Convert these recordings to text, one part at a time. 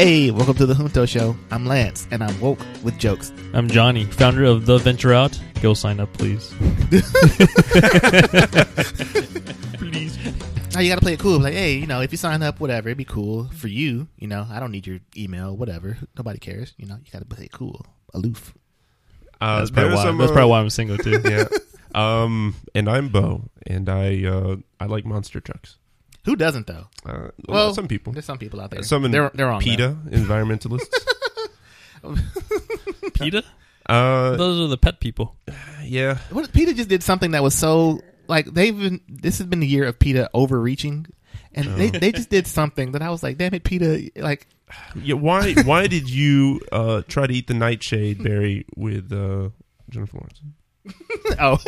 Hey, welcome to the Junto Show. I'm Lance, and I'm woke with jokes. I'm Johnny, founder of The Venture Out. Go sign up, please. please. Now you gotta play it cool. Like, hey, you know, if you sign up, whatever, it'd be cool for you. You know, I don't need your email, whatever. Nobody cares. You know, you gotta play it cool, aloof. Uh, That's probably, why, some, that's uh, probably why I'm single too. yeah. Um, and I'm Bo, and I uh, I like monster trucks. Who doesn't though? Uh, well, Well, some people, There's some people out there. some in they're they're on PETA environmentalists. PETA? uh, Those are the pet people. yeah, that. What, PETA just did something that was so like they've been. This has been the year of PETA overreaching, and they Oh. they just did something that I was like, damn it, PETA! Like, yeah. Why why did you uh, try to eat the nightshade berry with uh, Jennifer Lawrence? oh,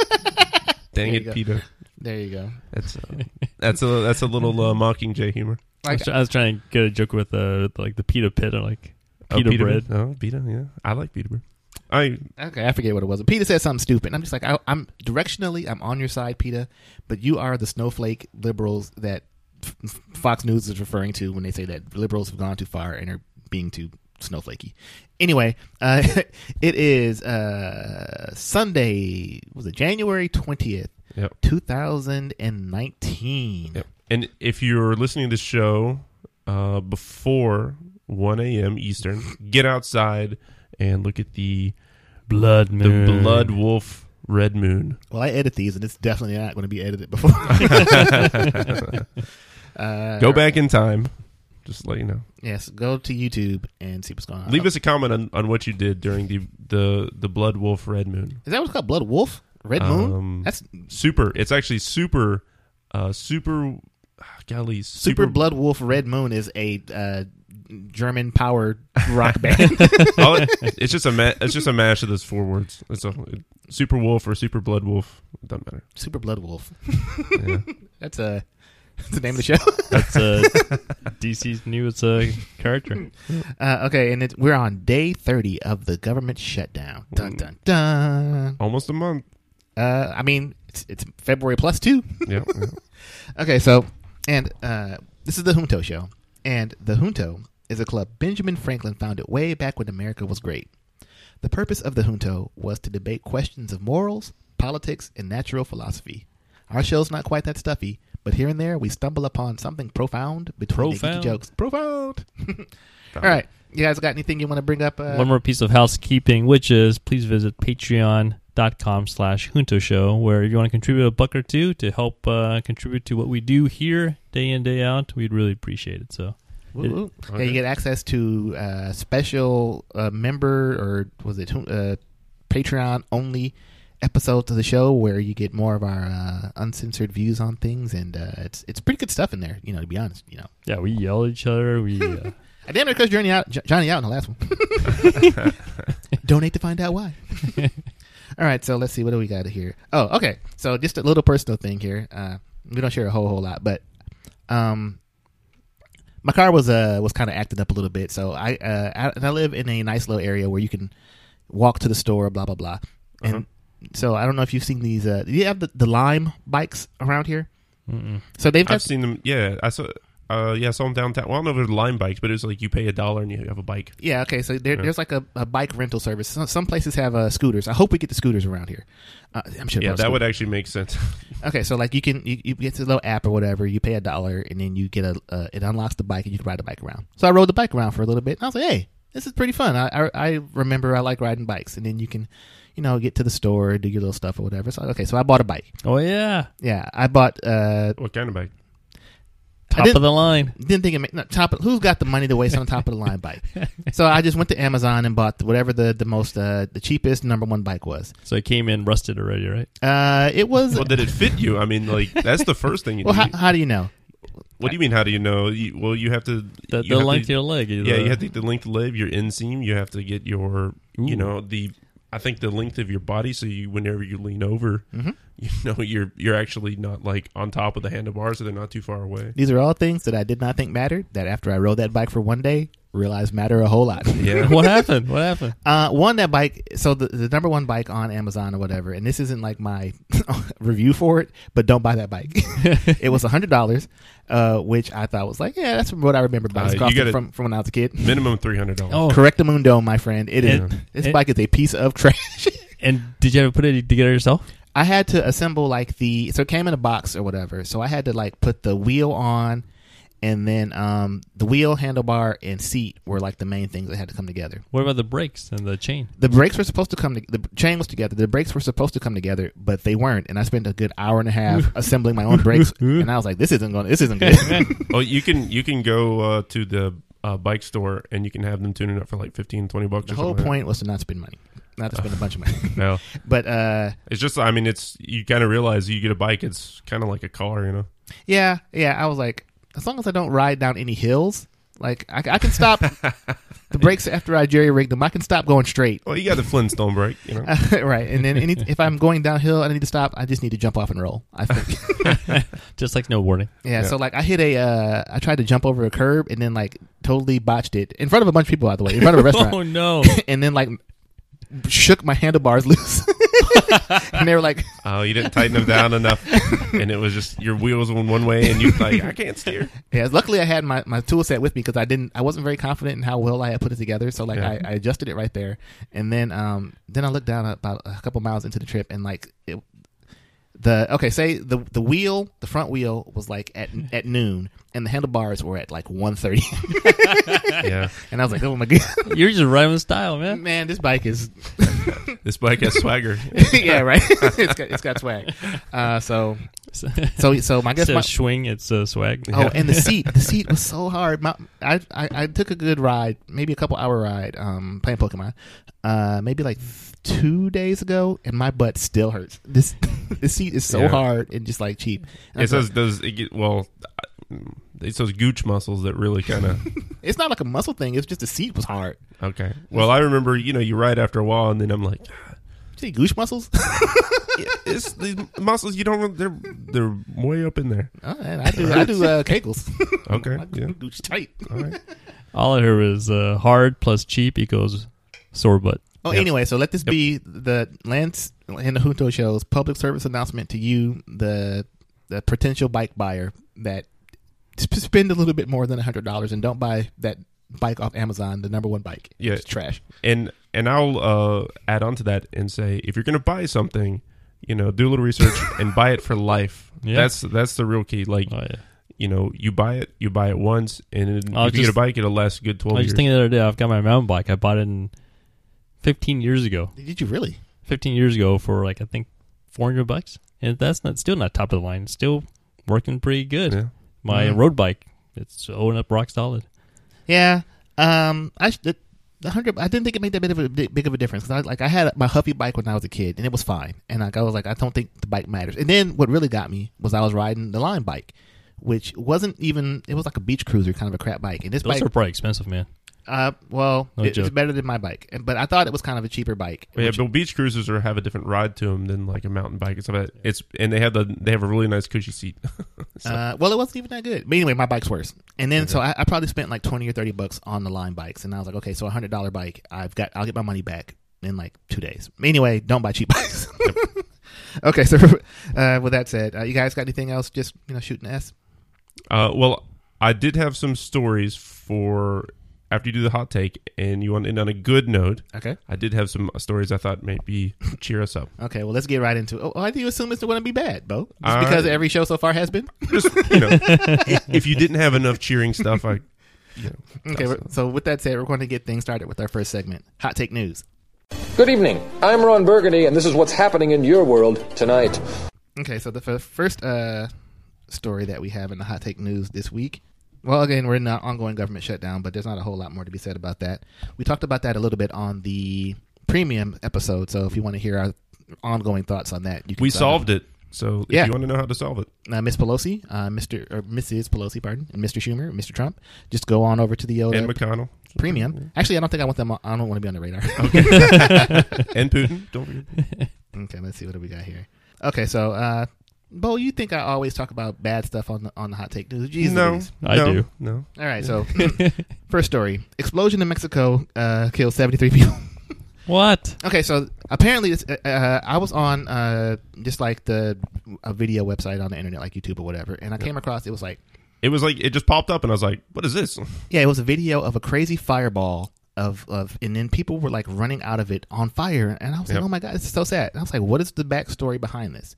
Dang it, go. PETA. There you go. That's uh, that's a that's a little uh, mockingjay humor. I, was I was trying to get a joke with uh, like the PETA pit or like Oh, PETA bread. Oh, PETA. Yeah, I like PETA bread. I Okay, I forget what it was. PETA said something stupid. And I'm just like, I, I'm directionally, I'm on your side, PETA, but you are the snowflake liberals that F- Fox News is referring to when they say that liberals have gone too far and are being too snowflakey. Anyway, uh, it is uh, Sunday. Was it January twentieth, Yep. two thousand and nineteen? Yep. And if you're listening to this show uh, before 1 a.m. Eastern, get outside and look at the Blood the blood wolf red moon. Well, I edit these, and it's definitely not going to be edited before. uh, Go back in time. Just let you know. Yes, go to YouTube and see what's going on. Leave us a comment on, on what you did during the, the the blood wolf red moon. Is that what's called? Blood Wolf? Red Moon? Um, That's super. It's actually super. Uh, super. Golly, Super, Blood Wolf Red Moon is a uh, German power rock band. All it's just a ma- it's just a mash of those four words. It's a super wolf or super blood wolf. It doesn't matter. Super Blood Wolf. Yeah. That's a that's the name of the show. That's uh, DC's newest uh, character. Uh, okay, and it, we're on day thirty of the government shutdown. Dun dun dun. Almost a month. Uh, I mean, it's, it's February plus two. Yeah. yeah. Okay, so and uh, this is the Junto show, and the Junto is a club Benjamin Franklin founded way back when America was great. The purpose of the Junto was to debate questions of morals, politics, and natural philosophy. Our show's not quite that stuffy, but here and there we stumble upon something profound between the Profound. jokes. Profound. All right, you guys got anything you want to bring up? Uh, One more piece of housekeeping, which is please visit patreon.com slash junto show, where if you want to contribute a buck or two to help uh, contribute to what we do here day in, day out, we'd really appreciate it. So Woo, woo. Yeah, Okay. you get access to uh, special uh, member or was it uh, Patreon only episodes of the show where you get more of our uh, uncensored views on things, and uh, it's it's pretty good stuff in there. You know, to be honest, you know, yeah, we yell at each other. We uh, I damn near cursed Johnny out, Johnny out in the last one. Donate to find out why. All right, so let's see what do we got here. Oh, okay. So just a little personal thing here. Uh, we don't share a whole whole lot, but um, my car was uh was kind of acting up a little bit. So I uh I, and I live in a nice little area where you can walk to the store, blah blah blah. And Uh-huh. so I don't know if you've seen these. Uh, do you have the, the Lime bikes around here? mm-mm. So they've got I've seen them. Yeah, I saw. Uh, yeah, I saw them downtown. Well, I don't know if they're Lime bikes, but it's like you pay a dollar and you have a bike. Yeah, okay. So there, Yeah. there's like a, a bike rental service. Some, some places have uh, scooters. I hope we get the scooters around here. Uh, I'm sure. Yeah, that would actually make sense. Okay, so like you can you, you get to the little app or whatever. You pay a dollar and then you get a uh, it unlocks the bike and you can ride the bike around. So I rode the bike around for a little bit. And I was like, hey, this is pretty fun. I, I I remember I like riding bikes. And then you can, you know, get to the store, do your little stuff or whatever. So okay, so I bought a bike. oh yeah, Yeah, I bought. uh what kind of bike? Top didn't- of the line. Didn't think it made, no, top. Of, who's got the money to waste on a top of the line bike? So I just went to Amazon and bought whatever the the most uh the cheapest number one bike was. So it came in rusted already, right? Uh, it was. Well, did it fit you? I mean, like that's the first thing you well, do. how, how do you know? what do you mean? How do you know? You, well, you have to. The, you the have length to- of your leg. Yeah, you have to get the length of leg, your inseam. You have to get your, you know, the. I think the length of your body, so you whenever you lean over, Mhm. you know you're you're actually not like on top of the handlebars, so they're not too far away. These are all things that I did not think mattered. That after I rode that bike for one day, realize matter a whole lot. Yeah. what happened? What happened? Uh, one that bike. So the, the number one bike on Amazon or whatever, and this isn't like my review for it, but don't buy that bike. it was a hundred dollars, uh, which I thought was like, yeah, that's what I remember Uh, bikes you costing from from when I was a kid. Minimum three hundred dollars. Oh, dome, my friend. It is. And- this and- bike is a piece of trash. and did you ever put it together yourself? I had to assemble like the so it came in a box or whatever. So I had to like put the wheel on, and then um the wheel, handlebar, and seat were like the main things that had to come together. What about the brakes and the chain? The brakes were supposed to come. To, the chain was together. The brakes were supposed to come together, but they weren't. And I spent a good hour and a half assembling my own brakes. And I was like, "This isn't going. This isn't good." Oh, you can you can go uh, to the uh, bike store and you can have them tune it up for like 15, 20 bucks. the or whole something point was to not spend money, not to spend a bunch of money. No, But uh, it's just I mean it's you kind of realize you get a bike, it's kind of like a car, you know. yeah, yeah, I was like, as long as I don't ride down any hills, like I, I can stop the brakes after I jerry rigged them. I can stop going straight. Well, you got the Flintstone brake, you know. right, and then any, if I'm going downhill and I need to stop, I just need to jump off and roll. I think. Just like snowboarding. Yeah, Yeah. so like I hit a, uh, I tried to jump over a curb and then like totally botched it in front of a bunch of people, by the way, in front of a restaurant, Oh no! and then like shook my handlebars loose, and they were like, Oh, you didn't tighten them down enough, and it was just your wheels went one way, and you like I can't steer. yeah. Luckily, I had my, my tool set with me because I didn't, I wasn't very confident in how well I had put it together, so like Yeah. I, I adjusted it right there, and then um then I looked down about a couple miles into the trip and like it. The okay, say the the wheel, the front wheel was like at at noon, and the handlebars were at like 1.30. Yeah, and I was like, oh my god, You're just riding with style, man. man, this bike is this bike has swagger. yeah, right. it's got it's got swag. Uh, so so so my guess Instead my, of swing, it's uh, swag. oh, and the seat the seat was so hard. My, I, I I took a good ride, maybe a couple hour ride, um, playing Pokemon. Uh, maybe like two days ago, and my butt still hurts. This the seat is so Yeah. hard and just like cheap. And I It's was those those it get, well, it's those gooch muscles that really kind of it's not like a muscle thing. It's just the seat was hard. okay. Well, I remember you know you ride after a while, and then I'm like, See gooch muscles? yeah, it's the muscles you don't they're they're way up in there. oh, man, I do I do uh, kegels. Okay, yeah, gooch tight. all right. All I heard is uh, hard plus cheap equals sore butt. Oh, Yep. anyway, so let this be the Lance and the Junto show's public service announcement to you, the the potential bike buyer, that sp- spend a little bit more than hundred dollars and don't buy that bike off Amazon, the number one bike. Yeah. it's trash. and and I'll uh, add on to that and say if you're going to buy something, you know, do a little research and buy it for life. Yeah. That's that's the real key. Like Oh yeah. you know, you buy it, you buy it once, and it, I was if you get a bike, it'll last a good twelve I was years. just thinking the other day. I've got my mountain bike. I bought it in 15 years ago. Did you really? 15 years ago for like I think 400 bucks, and that's not still not top of the line. Still working pretty good. yeah. My Mhm. road bike, it's holding up rock solid. Yeah. Um, I the, the hundred. I didn't think it made that big of a big of a difference. I, like I had my Huffy bike when I was a kid, and it was fine. And like I was like, I don't think the bike matters. And then what really got me was I was riding the Lime bike, which wasn't even. It was like a beach cruiser, kind of a crap bike. And this Those bike, are probably expensive, man. Uh, well, No it- it's better than my bike. But I thought it was kind of a cheaper bike. Yeah, which- but beach cruisers are have a different ride to them than like a mountain bike. It's about it's and they have the they have a really nice cushy seat. So- Uh, well, it wasn't even that good. But anyway, my bike's worse. And then so I, I probably spent like twenty or thirty bucks on the Lime bikes, and I was like, okay, so a hundred dollar bike, I've got, I'll get my money back in like two days. Anyway, don't buy cheap bikes. okay, so uh, with that said, uh, you guys got anything else? Just you know, shooting s. Uh, well, I did have some stories for after you do the hot take, and you want to end on a good note. Okay, I did have some stories I thought maybe cheer us up. okay. Well, let's get right into. It. Oh, why do you assume it's going to be bad, Bo? Just Uh, because every show so far has been. Just you know, if, if you didn't have enough cheering stuff, I you know, Okay, that's- so with that said, we're going to get things started with our first segment, hot take news. Good evening. I'm Ron Burgundy, and this is what's happening in your world tonight. Okay, so the f- first uh, story that we have in the hot take news this week. Well, again, we're in an ongoing government shutdown, but there's not a whole lot more to be said about that. We talked about that a little bit on the premium episode, so if you want to hear our ongoing thoughts on that, you can. we solved it. So if Yeah. you want to know how to solve it, Uh, Miss Pelosi, uh, Mr. or Mrs. Pelosi, pardon, and Mr. Schumer, Mr. Trump. Just go on over to the old and McConnell, premium. Actually, I don't think I want them. On, I don't want to be on the radar. Okay. and Putin. Don't forget. Okay, let's see what do we got here. Okay, so uh, Bo, you think I always talk about bad stuff on the on the hot take news? Jesus, no, Louise. I no, do. No, All right, so first story: explosion in Mexico uh, killed seventy three people. What? Okay, so apparently, it's, uh, uh, I was on uh, just like the a video website on the internet, like YouTube or whatever, and I came across it was like, it was like it just popped up, and I was like, "What is this?" yeah, it was a video of a crazy fireball of of, and then people were like running out of it on fire, and I was Yep. like, oh my god, this is so sad. And I was like, what is the backstory behind this?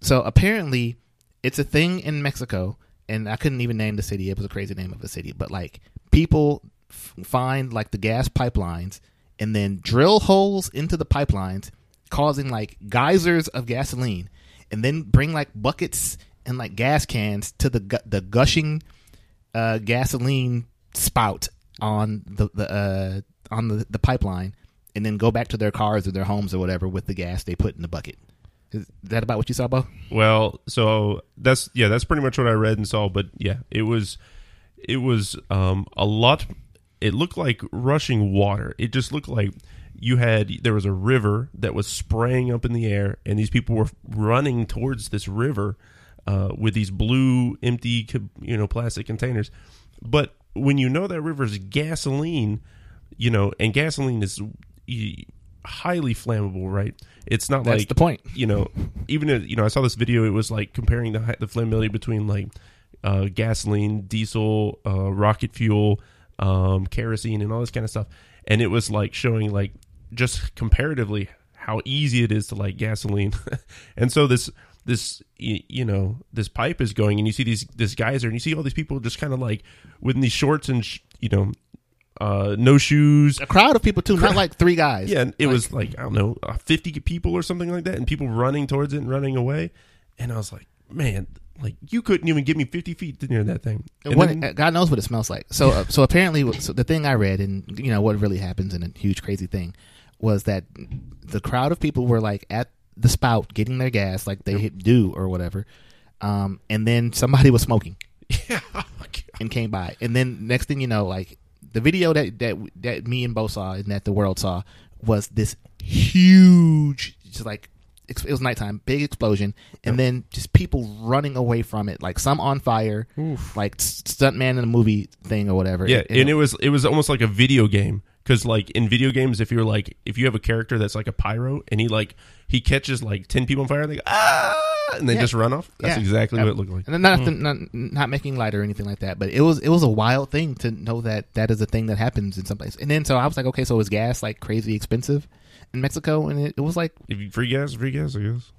So apparently, it's a thing in Mexico, and I couldn't even name the city. It was a crazy name of a city, but like people f- find like the gas pipelines and then drill holes into the pipelines, causing like geysers of gasoline, and then bring like buckets and like gas cans to the gu- the gushing uh, gasoline spout on the the uh, on the, the pipeline, and then go back to their cars or their homes or whatever with the gas they put in the bucket. Is that about what you saw, Bo? Well, so that's yeah, that's pretty much what I read and saw. But yeah, it was it was um, a lot. It looked like rushing water. It just looked like you had there was a river that was spraying up in the air, and these people were running towards this river uh, with these blue empty you know plastic containers. But when you know that river's gasoline, you know, and gasoline is highly flammable, right? It's not That's like the point. you know, even if, you know, I saw this video. It was like comparing the the flammability between like uh, gasoline, diesel, uh, rocket fuel, um, kerosene, and all this kind of stuff. And it was like showing like just comparatively how easy it is to light gasoline. and so this this you know this pipe is going, and you see these this geyser, and you see all these people just kind of like within these shorts and sh- you know uh, no shoes, A crowd of people too, not like three guys. yeah, and it was like I don't know, uh, fifty people or something like that, and people running towards it and running away, and I was like, man, like you couldn't even get me fifty feet near that thing. What- then- God knows what it smells like. So, uh, so apparently, so the thing I read, and you know what really happens in a huge crazy thing, was that the crowd of people were like at the spout getting their gas, like they do or whatever, um, and then somebody was smoking yeah, and came by, and then next thing you know, like the video that that that me and Bo saw and that the world saw was this huge, just like it was nighttime, big explosion, and then just people running away from it, like some on fire, like s- stuntman in a movie thing or whatever. yeah, and it was it was almost like a video game because like in video games, if you're like if you have a character that's like a pyro and he like he catches like ten people on fire, and they go ah, and they Yeah. just run off. That's Yeah. exactly what it looked like. And not, not not making light or anything like that, but it was it was a wild thing to know that that is a thing that happens in some place. And then so I was like, okay, so is gas like crazy expensive in Mexico? And it, it was like, If you free gas, free gas, I guess.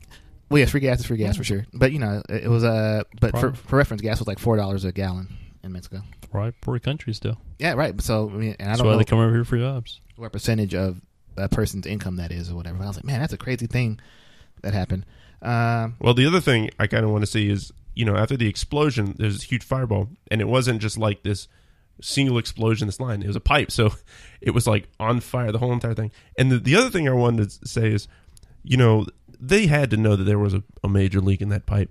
well, yes, free gas is free gas for sure. But you know, it, it was uh, but for, Probably. for reference, gas was like four dollars a gallon in Mexico. Right, poor country still. Yeah, right. So I mean, and I don't know why know they come over here for jobs. what percentage of a person's income that is or whatever. But I was like, man, that's a crazy thing that happened. Um, Well, the other thing I kind of want to see is, you know, after the explosion, there's this huge fireball, and it wasn't just like this single explosion, this line. It was a pipe, so it was like on fire, the whole entire thing. And the, the other thing I wanted to say is, you know, they had to know that there was a, a major leak in that pipe,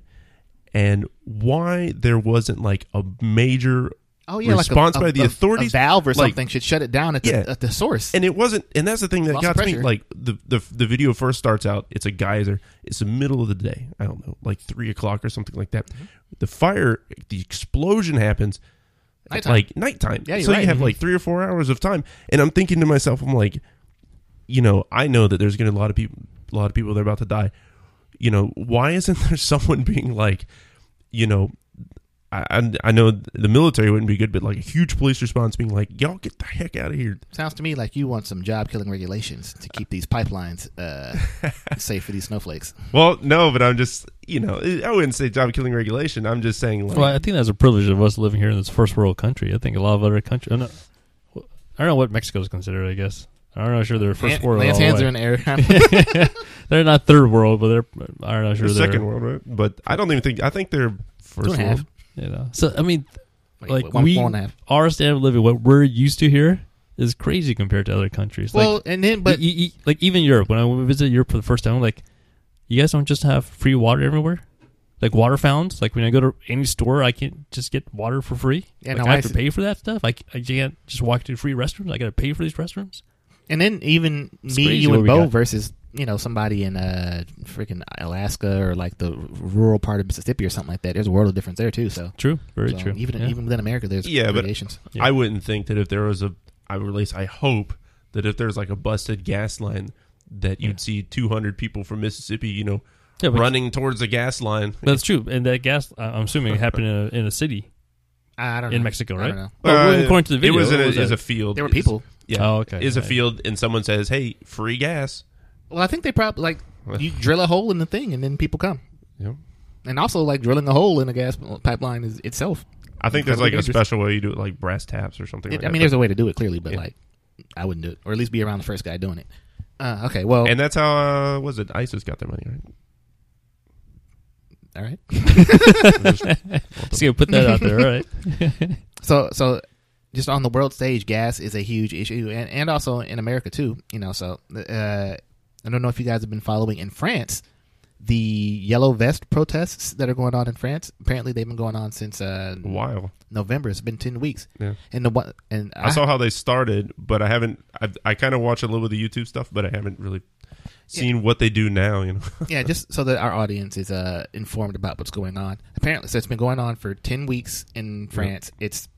and why there wasn't like a major oh yeah, response like a, by a- the authorities, valve or like- something should shut it down at the, Yeah. at the source. and it wasn't and that's the thing that got me like the, the the video first starts out it's a geyser it's the middle of the day i don't know like three o'clock or something like that Mm-hmm. the fire the explosion happens Nighttime. like nighttime Yeah, so right. you have Mhm. like three or four hours of time and i'm thinking to myself i'm like you know i know that there's gonna be a lot of people a lot of people that are about to die you know why isn't there someone being like you know I, I I know the military wouldn't be good, but like a huge police response being like, "Y'all get the heck out of here!" Sounds to me like you want some job killing regulations to keep these pipelines uh, safe for these snowflakes. Well, no, but I'm just, you know, I wouldn't say job killing regulation. I'm just saying, like, Well, I think that's a privilege of us living here in this first world country. I think a lot of other countries. I'm not, I don't know what Mexico's considered. I guess I'm not sure they're first Hand- world. Lance all the hands way. are in the air. they're not third world, but they're. I'm not sure the they're second world, right? But I don't even think. I think they're first Two and a half. You know, so I mean, like one- we, one and a half. our standard of living, what we're used to here, is crazy compared to other countries. Well, like, and then but e- e- like even Europe. When I visited Europe for the first time, I'm like, you guys don't just have free water everywhere, like water fountains. Like when I go to any store, I can't just get water for free. Yeah, like no, I I have to pay for that stuff. I, I can't just walk to free restrooms. I got to pay for these restrooms. and then even It's me, you, and Bo got. versus you know somebody in uh freaking Alaska or like the rural part of Mississippi or something like that. There's a world of difference there too. So, True, very so true. Even Yeah. even within America, there's Yeah, but- Yeah. I wouldn't think that if there was a, I would at least I hope that if there's like a busted gas line, that you'd see 200 people from Mississippi, you know, Yeah, but- running towards the gas line. That's true, and that gas. I- I'm assuming it happened in a, in a city I don't in know. Mexico, I right? don't know. Well, Uh, according to the video, it was in what a, was is a field. There were It's- people. Yeah. Oh, okay. Is a Right. field, and someone says, "Hey, free gas." Well, I think they probably like you drill a hole in the thing and then people come. Yeah. And also, like drilling a hole in a gas pipeline is itself. I think there's like a special way you do it, like brass taps or something. It, like I that. mean, there's a way to do it clearly, but Yeah. like I wouldn't do it, or at least be around the first guy doing it. Uh, okay, well, and that's how uh, was it? ISIS got their money, right? all right. So you put that out there, all right? So, so just on the world stage, gas is a huge issue, and, and also in America too. You know, so uh, I don't know if you guys have been following in France the yellow vest protests that are going on in France. Apparently, they've been going on since uh, Wow. November. It's been ten weeks, Yeah. and the and I saw how they started, but I haven't. I, I kind of watch a little bit of the YouTube stuff, but I haven't really seen what they do now. You know, yeah, just so that our audience is uh, informed about what's going on. Apparently, so it's been going on for ten weeks in France. It's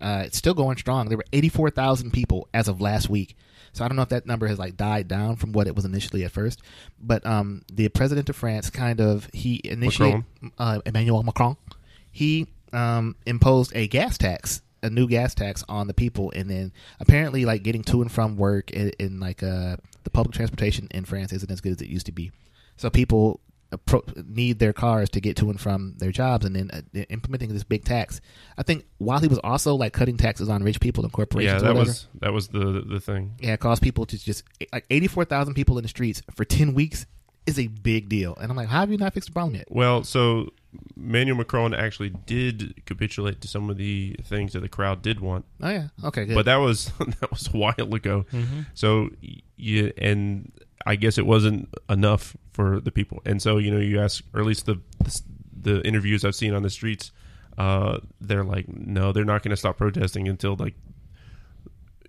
uh, it's still going strong. There were eighty four thousand people as of last week. So I don't know if that number has like died down from what it was initially at first. But um, the president of France kind of he initiated uh, Emmanuel Macron. He um, imposed a gas tax, a new gas tax on the people, and then apparently like getting to and from work in, in like uh, the public transportation in France isn't as good as it used to be. So people need their cars to get to and from their jobs, and then uh, implementing this big tax. I think while he was also like cutting taxes on rich people and corporations, yeah, that was that was the the thing. yeah, it caused people to just like eighty four thousand people in the streets for ten weeks is a big deal. And I'm like, how have you not fixed the problem yet? Well, so Emmanuel Macron actually did capitulate to some of the things that the crowd did want, Oh yeah, okay, good. but that was that was a while ago. Mm-hmm. So yeah, and I guess it wasn't enough for the people, and so you know you ask, or at least the the, the interviews I've seen on the streets, uh, they're like, no, they're not going to stop protesting until like.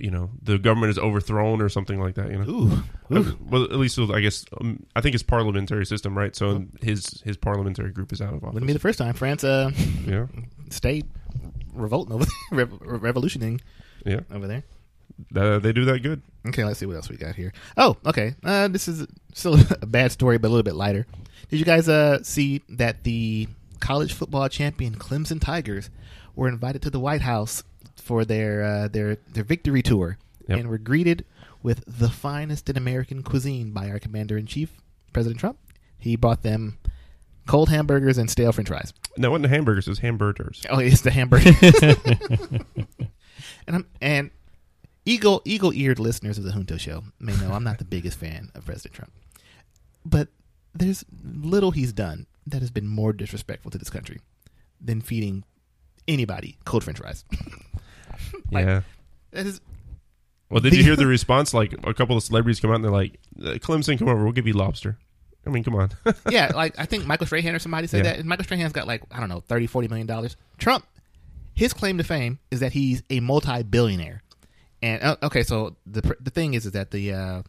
You know the government is overthrown or something like that. You know, Ooh, Uh, well, at least I guess um, I think it's parliamentary system, right? So his his parliamentary group is out of office. wouldn't be the first time France uh, yeah, stayed revolting over there, rev- revolutioning yeah, over there. Uh, they do that good. Okay, let's see what else we got here. Oh, okay. Uh, this is still a bad story, but a little bit lighter. Did you guys uh, see that the college football champion Clemson Tigers were invited to the White House for their uh, their their victory tour Yep. and were greeted with the finest in American cuisine by our commander in chief, President Trump. He brought them cold hamburgers and stale French fries. No, it wasn't the hamburgers; it was hamburgers. Oh, it's the hamburgers. and I'm and eagle eagle eared listeners of the Junto Show may know I'm not the biggest fan of President Trump, but there's little he's done that has been more disrespectful to this country than feeding anybody cold French fries. Like- yeah. That is Well, did the- you hear the response? Like a couple of celebrities come out and they're like, "Uh, "Clemson, come over. We'll give you lobster." I mean, come on. yeah, like I think Michael Strahan or somebody said Yeah. that. And Michael Strahan's got like, I don't know, 30, 40 million dollars. Trump, his claim to fame is that he's a multi billionaire. And uh, okay, so the the thing is, is that the uh,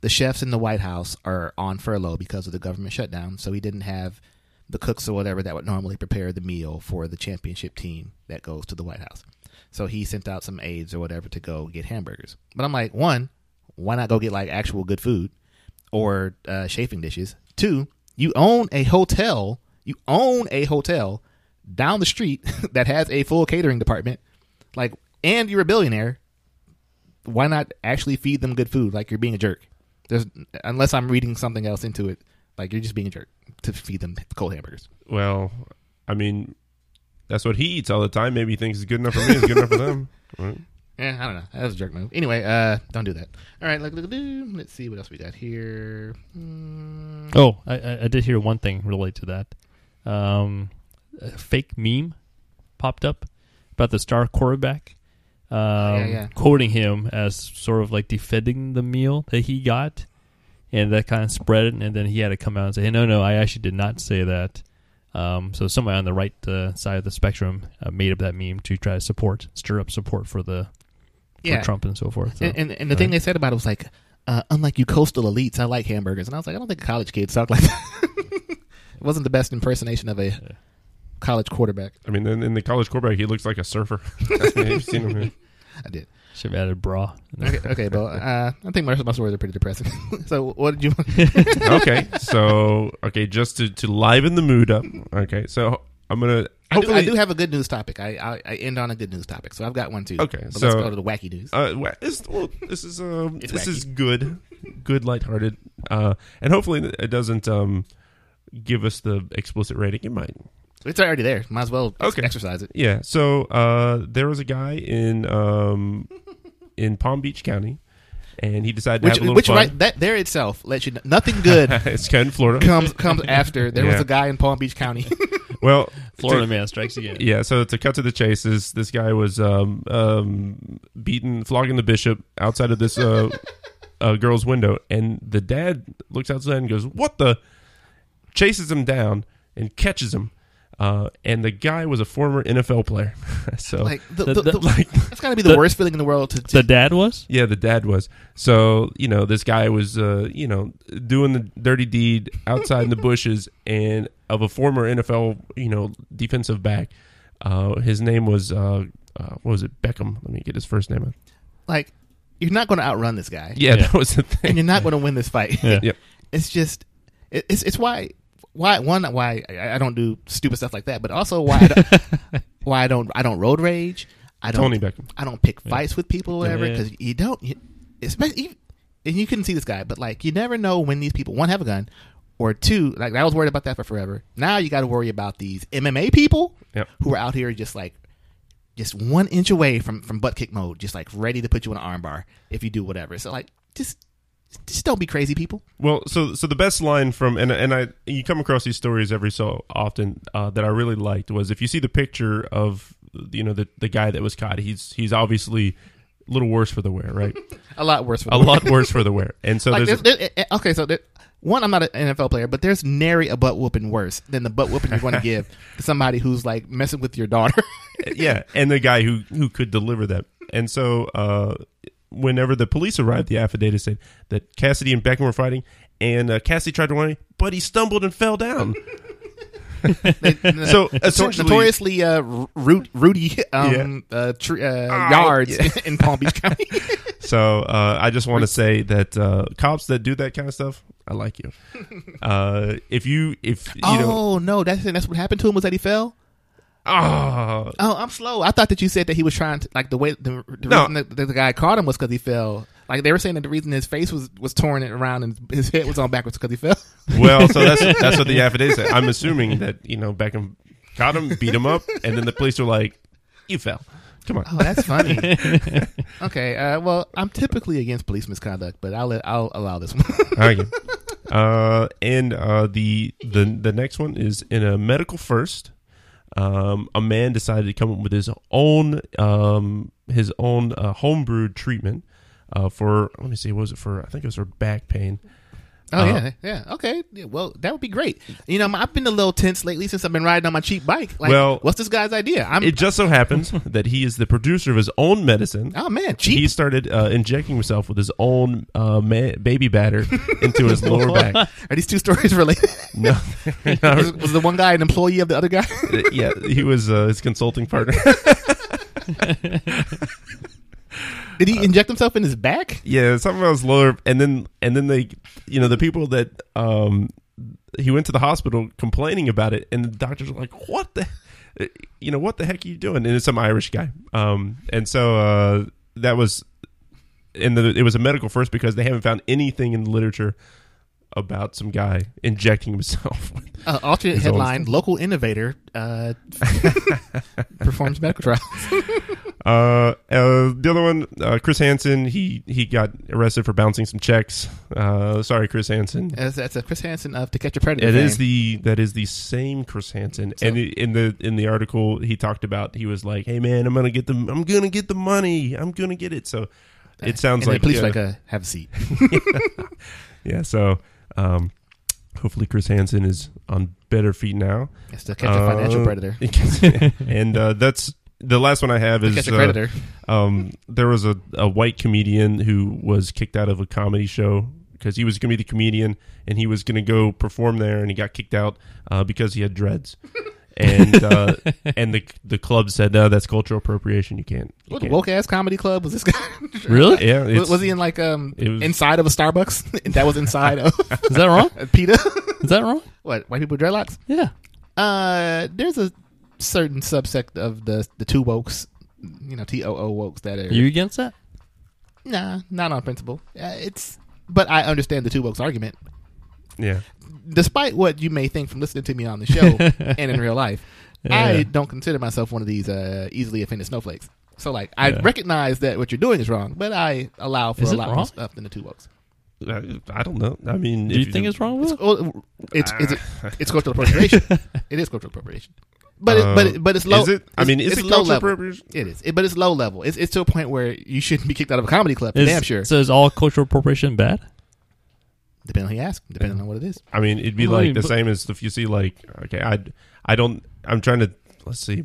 the chefs in the White House are on furlough because of the government shutdown. So he didn't have the cooks or whatever that would normally prepare the meal for the championship team that goes to the White House. So he sent out some aides or whatever to go get hamburgers. But I'm like, one, why not go get like actual good food or uh, chafing dishes? Two, you own a hotel. You own a hotel down the street that has a full catering department. Like, and you're a billionaire. Why not actually feed them good food? Like you're being a jerk. There's unless I'm reading something else into it. Like you're just being a jerk to feed them cold hamburgers. well, I mean, that's what he eats all the time. Maybe he thinks it's good enough for me. It's good enough for them. Right? Yeah, I don't know. That was a jerk move. Anyway, uh, don't do that. All right, look, look, look, let's see what else we got here. Hmm. Oh, I, I I did hear one thing related to that. Um, a fake meme popped up about the star quarterback, um, yeah, yeah. quoting him as sort of like defending the meal that he got, and that kind of spread it. And then he had to come out and say, hey, "No, no, I actually did not say that." Um, so somebody on the right uh, side of the spectrum uh, made up that meme to try to support, stir up support for the for Yeah. Trump and so forth. So. And, and, and the thing they said about it was like, uh, unlike you coastal elites, I like hamburgers. And I was like, I don't think college kids talk like that. it wasn't the best impersonation of a college quarterback. I mean, in, in the college quarterback, he looks like a surfer. I mean, you've seen him. I did. Should have added bra. Okay, okay, but uh, I think most of my stories are pretty depressing. so, what did you? okay, so okay, just to to liven the mood up. Okay, so I'm gonna. I do, I do have a good news topic. I, I I end on a good news topic, so I've got one too. Okay, but so- let's go to the wacky news. Uh, wa- it's, well, this is um, It's this wacky. is good, good, lighthearted, uh, and hopefully it doesn't um, give us the explicit rating. It might. It's already there. Might as well Okay. exercise it. Yeah. So uh, there was a guy in um, in Palm Beach County, and he decided to Which, have a little which fun. right that there itself lets you know nothing good it's kind of Florida. comes comes after. There was a guy in Palm Beach County. Well, Florida to- man strikes again. Yeah, so to cut to the chase, is this guy was um, um, beating, flogging the bishop outside of this uh, uh, girl's window, and the dad looks outside and goes, "What the?" Chases him down and catches him, uh, and the guy was a former NFL player. so, like the, The- the, the- the- like, that's got to be the, the- worst feeling in the world. To, to The dad was? yeah, the dad was. So, you know, this guy was, uh, you know, doing the dirty deed outside in the bushes, and of a former NFL, you know, defensive back. Uh, his name was, uh, uh, what was it, Beckham? Let me get his first name. like you're not going to outrun this guy, Yeah, Yeah. that was the thing. and you're not going to win this fight. Yeah. Yep. It's just it, it's it's why why one why I, don't do stupid stuff like that, but also why I don't, why I don't I don't road rage. I don't Tony Beckham. I don't pick fights with people or whatever Yeah. because you don't. You, especially, and you couldn't see this guy, but like you never know when these people one have a gun, or two like I was worried about that for forever. Now you got to worry about these MMA people Yep. who are out here just like just one inch away from from butt kick mode, just like ready to put you in an armbar if you do whatever. So like just just don't be crazy, people. Well, so so the best line from and and I you come across these stories every so often uh, that I really liked was if you see the picture of you know the the guy that was caught, he's he's obviously a little worse for the wear, right? A lot worse. For the wear. a lot worse for the wear, and so like there's there's, there- eh, okay, so there, one, I'm not an NFL player, but there's nary a butt whooping worse than the butt whooping you're going to give to somebody who's like messing with your daughter. yeah, and the guy who who could deliver that. And so, uh, whenever the police arrived, the affidavit said that Cassidy and Beckham were fighting, and uh, Cassidy tried to run, away, but he stumbled and fell down. so essentially, notoriously uh, Ru- Rudy um, uh, tr- uh, Oh, yards yeah. in Palm Beach County. so uh, I just want to say that uh, cops that do that kind of stuff, I like you. Uh, if you if you know, oh no, that's that's what happened to him was that he fell. Ah, Oh, I'm slow. I thought that you said that he was trying to like the way the, the No. reason that the, guy caught him was because he fell. Like they were saying that the reason his face was was torn around and his head was on backwards because he fell. well, so that's that's what the affidavit said. I'm assuming that you know Beckham caught him, beat him up, and then the police were like, "You fell." Come on. Oh, that's funny. okay, uh, well, I'm typically against police misconduct, but I'll let, I'll allow this one. Okay. Uh, and uh, the the the next one is in a medical first. Um, a man decided to come up with his own um, his own uh, homebrewed treatment uh, for let me see, was it for? I think it was for back pain. Oh Uh, yeah, yeah. Okay, yeah, well, that would be great. You know, I've been a little tense lately since I've been riding on my cheap bike. Like, Well, what's this guy's idea? I'm It just so happens that he is the producer of his own medicine. oh man, cheap. He started uh, injecting himself with his own uh, ma- baby batter into his lower back. Are these two stories related? No, was, was the one guy an employee of the other guy? yeah, he was uh, his consulting partner. Did he inject himself in his back? Yeah, something else lower, and then and then they, you know, the people that um, he went to the hospital complaining about it, and the doctors were like, "What the, you know, what the heck are you doing?" And it's some Irish guy, um, and so uh, that was, and the, it was a medical first because they haven't found anything in the literature about some guy injecting himself. Uh, alternate headline: Local innovator uh, performs medical trials. Uh, uh, the other one, uh, Chris Hansen, he he got arrested for bouncing some checks. Uh, sorry, Chris Hansen. That's, that's a Chris Hansen of To Catch a Predator. It fame. is the that is the same Chris Hansen, So- and in the in the article he talked about he was like, "Hey man, I'm gonna get the I'm gonna get the money, I'm gonna get it." So it sounds like please yeah, like uh, have a seat. yeah. So um, hopefully Chris Hansen is on better feet now. It's to catch a financial Uh, predator. and uh, that's the last one I have is Catch a uh, predator. um, there was a, a white comedian who was kicked out of a comedy show because he was going to be the comedian and he was going to go perform there and he got kicked out uh, because he had dreads. and uh, and the the club said no, that's cultural appropriation. You can't. You What can't. woke ass comedy club was this guy? Really? Yeah, was, was he in like um was- inside of a Starbucks? that was inside of Is that wrong? PETA. Is that wrong? what white people with dreadlocks? Yeah. Uh, there's a certain subsect of the the two wokes, you know, T O O wokes that are Are you against that? nah, not on principle. Uh, it's but I understand the two wokes argument. Yeah. Despite what you may think from listening to me on the show and in real life, I don't consider myself one of these uh, easily offended snowflakes. So like I Yeah. recognize that what you're doing is wrong, but I allow for Is a it lot more stuff than the two wokes. I, I don't know. I mean, Do you if think it's wrong with it? Well, it's it's it's cultural appropriation. it is cultural appropriation, but it, but it, but it's low. Uh, Is it? I mean, is it's it low cultural level. appropriation? It is, It- but it's low level. It's it's to a point where you shouldn't be kicked out of a comedy club. For Is- damn sure. So is all cultural appropriation bad? Depending on who you ask, depending on what it is. I mean, it'd be Well, I like mean, the but- same as if you see like okay, I I don't. I'm trying to let's see.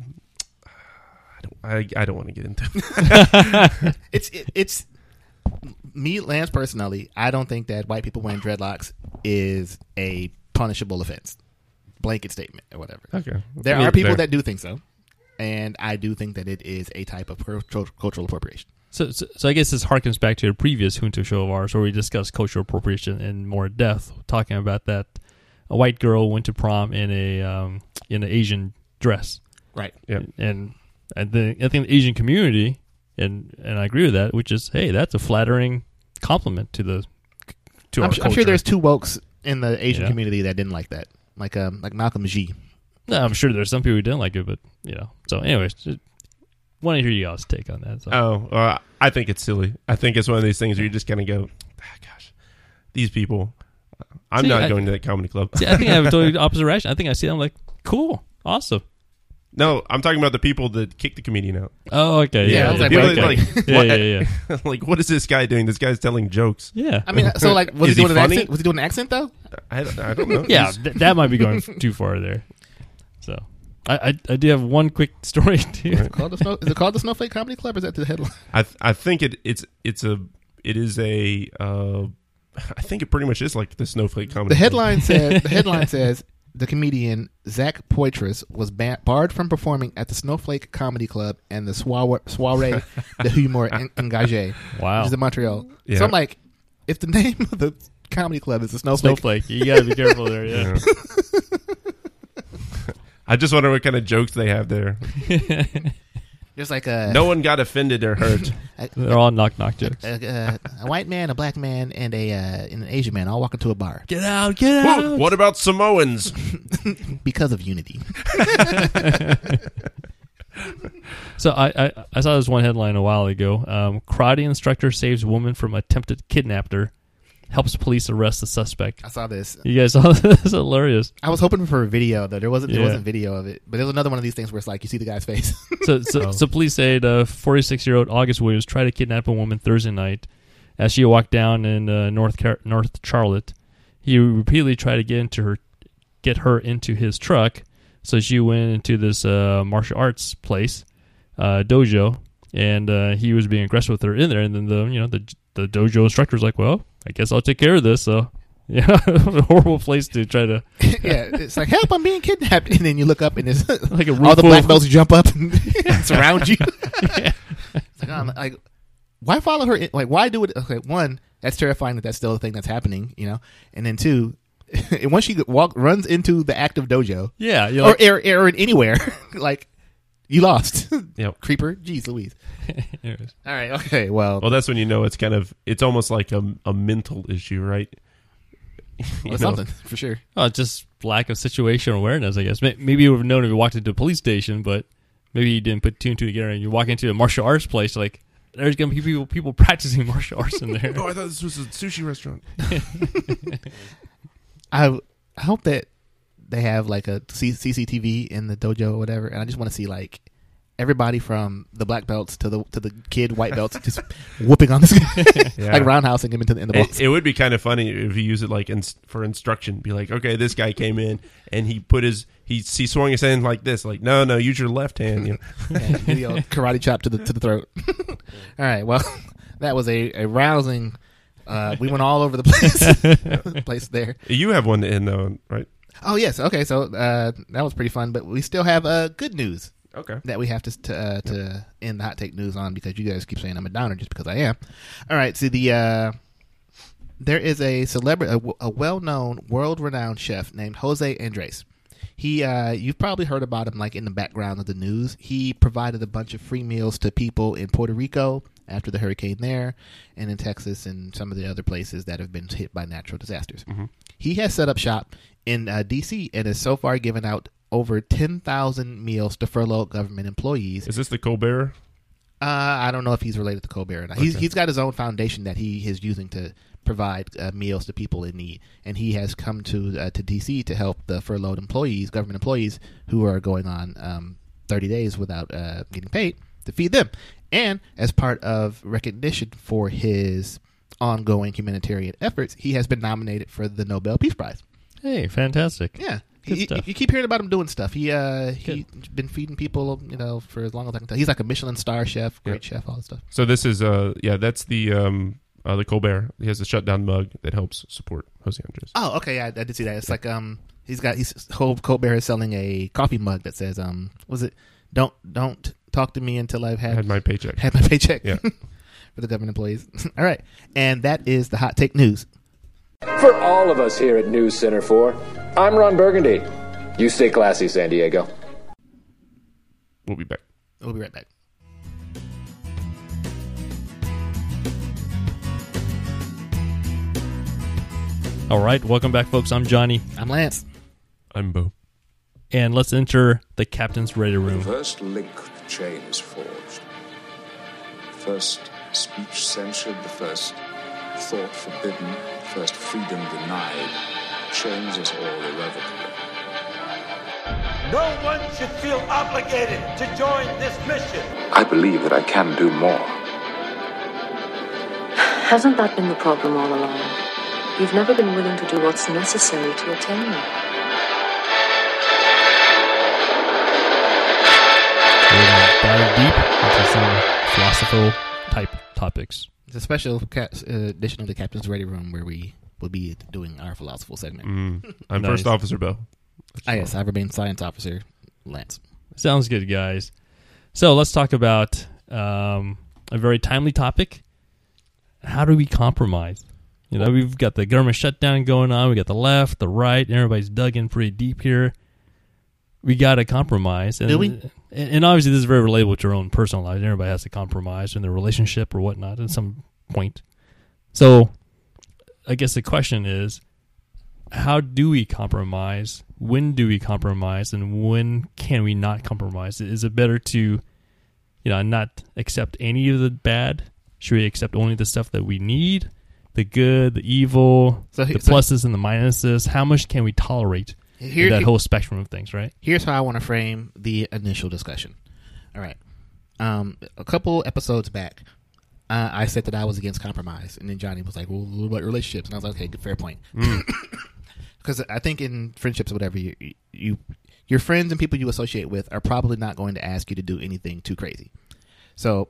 I don't. I, I don't want to get into. it. It's it, it's me, Lance personally. I don't think that white people wearing dreadlocks is a punishable offense, blanket statement or whatever. Okay, There I mean, are people there- that do think so, and I do think that it is a type of cultural cultural appropriation. So, so, so I guess this harkens back to a previous Junto show of ours where we discussed cultural appropriation in more depth, talking about that a white girl went to prom in a um, in an Asian dress, Right. Yeah. and I think I think the Asian community, and and I agree with that, which is hey, that's a flattering compliment to the to I'm, our su- I'm sure there's two wokes in the Asian Yeah. community that didn't like that, like um like Malcolm G. No, I'm sure there's some people who didn't like it, but you know. So, anyways, just want to hear you guys' take on that. So. Oh, uh, I think it's silly. I think it's one of these things where you just kind of go, ah, "Gosh, these people." I'm See, not I- going to that comedy club. See, I think I have a totally opposite reaction. I think I see them like, cool, awesome. no, I'm talking about the people that kicked the comedian out. Oh, okay, Yeah, yeah, I yeah, like, People okay. like, yeah, yeah, yeah, like, what is this guy doing? This guy's telling jokes. yeah. I mean, so like, was Is he he doing an accent? Was he doing an accent though? I, don't- I don't know. yeah, th- that might be going too far there. So, I, I, I do have one quick story too. Right. Called the snow, is it called the Snowflake Comedy Club? Or is that the headline? I th- I think it it's it's a it is a uh, I think it pretty much is like the snowflake comedy. The club. headline said the headline says the comedian Zach Poitras was ban- barred from performing at the Snowflake Comedy Club and the soiree, soiree de Humor Engagé, Wow, which is in Montreal. Yeah. So I'm like, if the name of the comedy club is the Snowflake, snowflake. You gotta be careful there. Yeah. Yeah. I just wonder what kind of jokes they have there. there's like a No one got offended or hurt. a, They're all knock knock jokes. a, a, a white man, a black man, and a uh, and an Asian man all walk into a bar Get out! Get Whoa, what about Samoans? because of unity. So I, I I saw this one headline a while ago. Um, karate instructor saves woman from attempted kidnapper, helps police arrest the suspect. I saw this. You guys saw this? It's hilarious. I was hoping for a video though. There wasn't. There Yeah. wasn't video of it, but there was another one of these things where it's like you see the guy's face. So, so, Oh. so police say the 46 year old August Williams tried to kidnap a woman Thursday night as she walked down in uh, North Car- North Charlotte. He repeatedly tried to get into her, get her into his truck. So she went into this uh, martial arts place, uh, dojo, and uh, he was being aggressive with her in there. And then the you know the the dojo instructor was like, "Well, I guess I'll take care of this." So. Yeah, horrible place to try to yeah, it's like help! I'm being kidnapped, and then you look up and it's like a all the black belts jump up and surround you. It's like, oh, like, why follow her? in- Like, why do it? Okay, one, that's terrifying that that's still a thing that's happening, you know. And then two, and once she walk runs into the active dojo Yeah, you're or, or, or anywhere, like you lost, Yep. creeper. Jeez, Louise. anyways. All right, okay, well, Well, that's when you know it's kind of it's almost like a, a mental issue, right? You well, know? something for sure. Oh, just lack of situational awareness, I guess. May- Maybe you would have known if you walked into a police station, but maybe you didn't put two and two together. And you walk into a martial arts place, like there's gonna be people people practicing martial arts in there. Oh, I thought this was a sushi restaurant. I I hope that they have like a C- CCTV in the dojo or whatever, and I just want to see like everybody from the black belts to the to the kid white belts just whooping on this guy, Yeah. like roundhousing him into the, in the box. It, it would be kind of funny if you use it like in, for instruction. Be like, okay, this guy came in and he put his he he swung his hand like this. Like, no, no, use your left hand. You know? Yeah, video karate chop to the to the throat. all right, well, that was a, a rousing. Uh, we went all over the place place there. You have one in uh, right? Oh yes, okay, so uh, that was pretty fun, but we still have uh, good news. Okay. that we have to to, uh, to end the hot take news on because you guys keep saying I'm a downer just because I am. All right, so the uh, there is a celebrity, a, a well-known, world-renowned chef named Jose Andres. He, uh, you've probably heard about him like in the background of the news. He provided a bunch of free meals to people in Puerto Rico after the hurricane there, and in Texas and some of the other places that have been hit by natural disasters. He has set up shop in uh, D.C. and has so far given out over 10,000 meals to furloughed government employees. Is this the Colbert? Uh, I don't know if he's related to Colbert or not. He's, he's got his own foundation that he is using to provide uh, meals to people in need, and he has come to uh, to DC to help the furloughed employees, government employees who are going on um, 30 days without uh, getting paid to feed them. And as part of recognition for his ongoing humanitarian efforts, he has been nominated for the Nobel Peace Prize. Hey, fantastic. Yeah. Good He, stuff. you keep hearing about him doing stuff. He uh he been feeding people, you know, for as long as I can tell. He's like a Michelin star chef, great chef, all that stuff. So this is uh yeah, that's the um uh, the Colbert. He has a shutdown mug that helps support Jose Andres. Oh, okay, yeah, I, I did see that. It's like um he's got he's Col- Colbert is selling a coffee mug that says um was it don't don't talk to me until I've I had had my paycheck. had my paycheck. Yeah. for the government employees. all right, and that is the hot take news. For all of us here at News Center 4, I'm Ron Burgundy. You stay classy, San Diego. We'll be back. We'll be right back. All right, welcome back, folks. I'm Johnny, I'm Lance. I'm Bo. and let's enter the captain's ready room. First link the chain is forged. First speech censured, the first thought forbidden, the first freedom denied, changes all irrevocably. No one should feel obligated to join this mission. I believe that I can do more. Hasn't that been the problem all along? You've never been willing to do what's necessary to attain it. We're gonna dive deep into some philosophical type topics. It's a special ca- uh, edition of the Captain's Ready Room where we will be doing our philosophical segment. Mm. I'm Nice. First Officer Bo. Ah, yes, I remain science officer Lance. Sounds good, guys. So let's talk about um, a very timely topic. How do we compromise? You know, we've got the government shutdown going on. We got the left, the right, and everybody's dug in pretty deep here. We got to compromise. And, Do we? And, and obviously, this is very relatable to your own personal life. Everybody has to compromise in their relationship or whatnot at some point. So, I guess the question is, how do we compromise? When do we compromise, and when can we not compromise? Is it better to, you know, not accept any of the bad? Should we accept only the stuff that we need, the good, the evil, So he- the so- pluses and the minuses? How much can we tolerate Here, that whole spectrum of things? Right? here's how I want to frame the initial discussion. All right. Um, a couple episodes back, uh, I said that I was against compromise, and then Johnny was like, "Well, what about relationships?" And I was like, "Okay, good, fair point." Because I think in friendships or whatever, you, you, your friends and people you associate with are probably not going to ask you to do anything too crazy. So,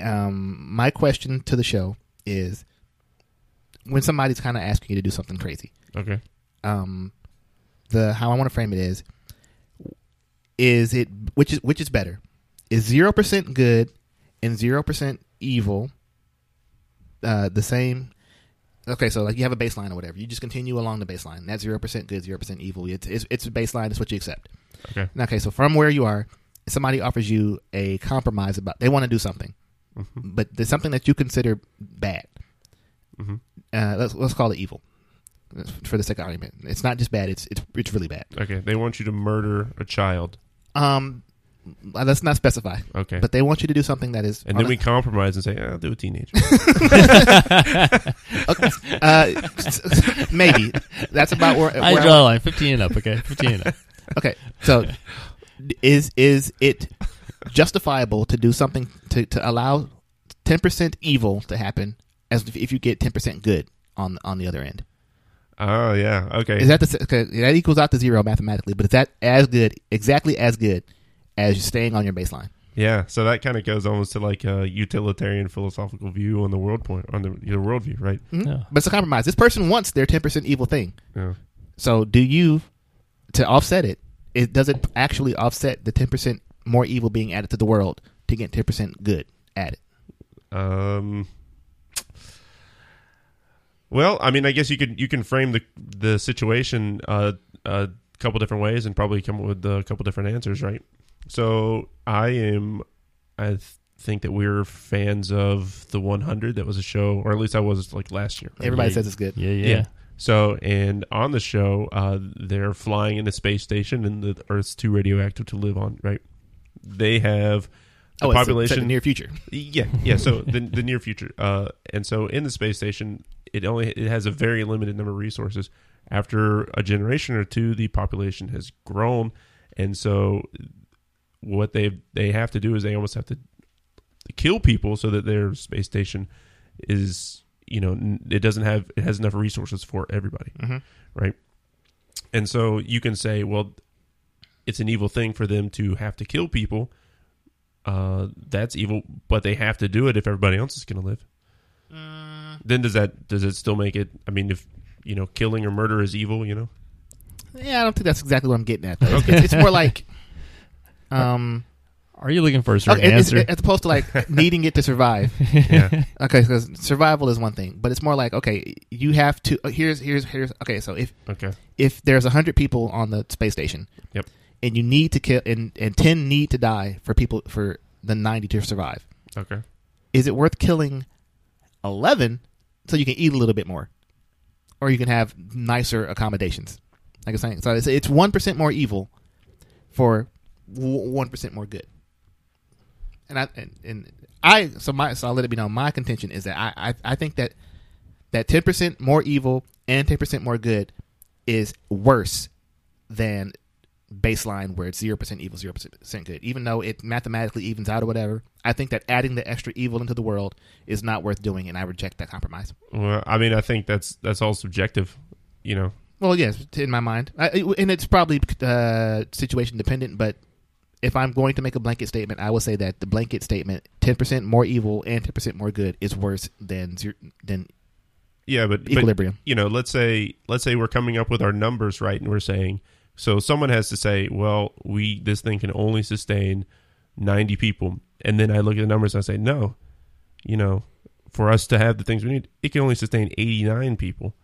um, my question to the show is: when somebody's kind of asking you to do something crazy, Okay. um, the how I want to frame it is is it which is which is better? Is zero percent good and zero percent evil uh, the same? Okay so like you have a baseline or whatever. You just continue along the baseline. That's zero percent good zero percent evil. It's, it's, it's a baseline it's what you accept. Okay. okay so from where you are somebody offers you a compromise about they want to do something but there's something that you consider bad. Uh, let's, let's call it evil for the sake of argument it's not just bad it's it's, it's really bad Okay. They want you to murder a child. um let's not specify Okay. but they want you to do something that is and then a- we compromise and say, "Ah, I'll do a teenager. uh, maybe that's about where, I draw a line. 15 and up, okay? 15 and up. okay so is is it justifiable to do something to, to allow ten percent evil to happen as if, if you get ten percent good on on the other end? Oh yeah. Okay. Is that the okay, that equals out to zero mathematically? But is that as good, exactly as good as you staying on your baseline? yeah. So that kind of goes almost to like a utilitarian philosophical view on the world point on the your worldview, right? Mhm. Yeah. But it's a compromise. This person wants their ten percent evil thing. Yeah. So do you to offset it? It does it actually offset the ten percent more evil being added to the world to get ten percent good added? Um. Well, I mean, I guess you could you can frame the the situation uh, a couple different ways and probably come up with a couple different answers, right? So I am, I th- think that we're fans of the 100. That was a show, or at least I was like last year. right? Everybody Yeah. says it's good. Yeah, yeah. Yeah. So, and on the show, uh, they're flying in a space station, and the Earth's too radioactive to live on. Right? They have the oh, population in the near future. yeah, yeah. So the the near future, uh, and so in the space station, it only it has a very limited number of resources. After a generation or two, the population has grown, and so what they they have to do is they almost have to kill people so that their space station is you know it doesn't have it has enough resources for everybody, Mhm. right? And so you can say, well, it's an evil thing for them to have to kill people uh, that's evil, but they have to do it if everybody else is going to live. Then does that does it still make it? I mean, if you know, killing or murder is evil, you know. Yeah, I don't think that's exactly what I'm getting at. Though. It's, it's, it's more like, um, Are you looking for a certain okay, it's- answer? as opposed to like needing it to survive. Yeah, Okay, because survival is one thing, but it's more like okay, you have to. uh, Here's here's here's okay. So if okay, if there's hundred people on the space station, Yep. And you need to kill and and ten need to die for people for the ninety to survive, okay. is it worth killing eleven so you can eat a little bit more, or you can have nicer accommodations? Like I'm saying, so it's it's one percent more evil for one percent more good. And I and, and I so my so I'll let it be known. My contention is that I I, I think that that ten percent more evil and ten percent more good is worse than baseline where it's zero percent evil, zero percent good. Even though it mathematically evens out or whatever, I think that adding the extra evil into the world is not worth doing, and I reject that compromise. Well, I mean, I think that's that's all subjective, you know. Well, yes, in my mind, I, and it's probably uh, situation dependent. But if I'm going to make a blanket statement, I will say that the blanket statement: ten percent more evil and ten percent more good is worse than zero, than Yeah, but, but equilibrium. you know, let's say let's say we're coming up with our numbers right, and we're saying so. Someone has to say, well, we this thing can only sustain ninety people, and then I look at the numbers and I say, no, you know, for us to have the things we need, it can only sustain eighty nine people,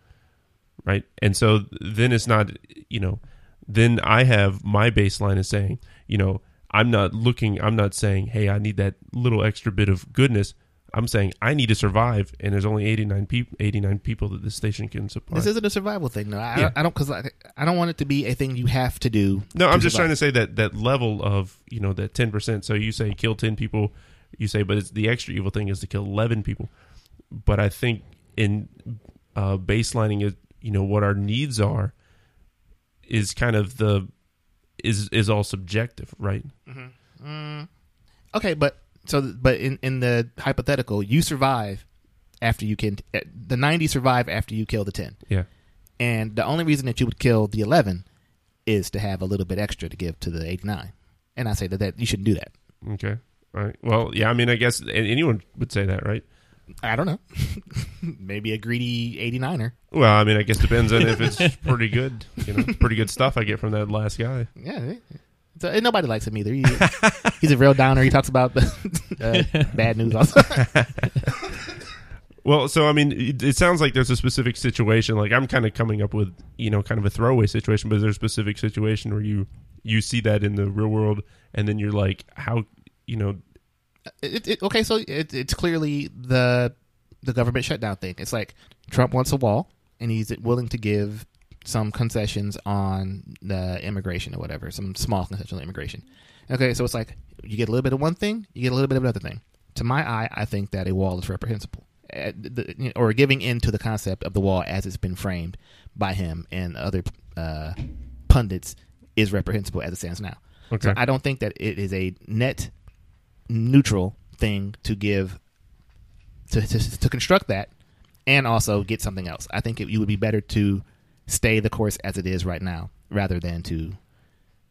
right? And so then it's not, you know, then I have my baseline is saying, you know, I'm not looking, I'm not saying, hey, I need that little extra bit of goodness. I'm saying I need to survive, and there's only 89 people, 89 people that this station can supply. This isn't a survival thing, though. I, Yeah. I don't because I, I don't want it to be a thing you have to do. No, I'm just survive. trying to say that that level of you know that ten percent. So you say kill ten people, you say, but it's the extra evil thing is to kill eleven people. But I think in uh, baselining it, you know what our needs are, is kind of the is is all subjective, right? Okay, but so but in in the hypothetical, you survive after you can uh, the ninety survive after you kill the ten, Yeah. and the only reason that you would kill the eleven is to have a little bit extra to give to the eighty nine. And I say that that you shouldn't do that. Okay. All right. Well, yeah. I mean, I guess anyone would say that, right? I don't know. Maybe a greedy 89er. Well, I mean, I guess it depends on if it's pretty good. You know, pretty good stuff I get from that last guy. Yeah. So, and nobody likes him either. He, he's a real downer. He talks about uh, bad news also. Well, so I mean, it, it sounds like there's a specific situation. Like I'm kind of coming up with, you know, kind of a throwaway situation, but there's a specific situation where you you see that in the real world, and then you're like, how, you know, it, it, okay, so it, it's clearly the the government shutdown thing. It's like Trump wants a wall, and he's willing to give some concessions on the immigration or whatever, some small concession on immigration. Okay, so it's like you get a little bit of one thing, you get a little bit of another thing. To my eye, I think that a wall is reprehensible, Uh, the- you know, or giving in to the concept of the wall as it's been framed by him and other uh, pundits is reprehensible as it stands now. Okay. So I don't think that it is a net neutral thing to give to to, to construct that and also get something else. I think it, you would be better to stay the course as it is right now rather than to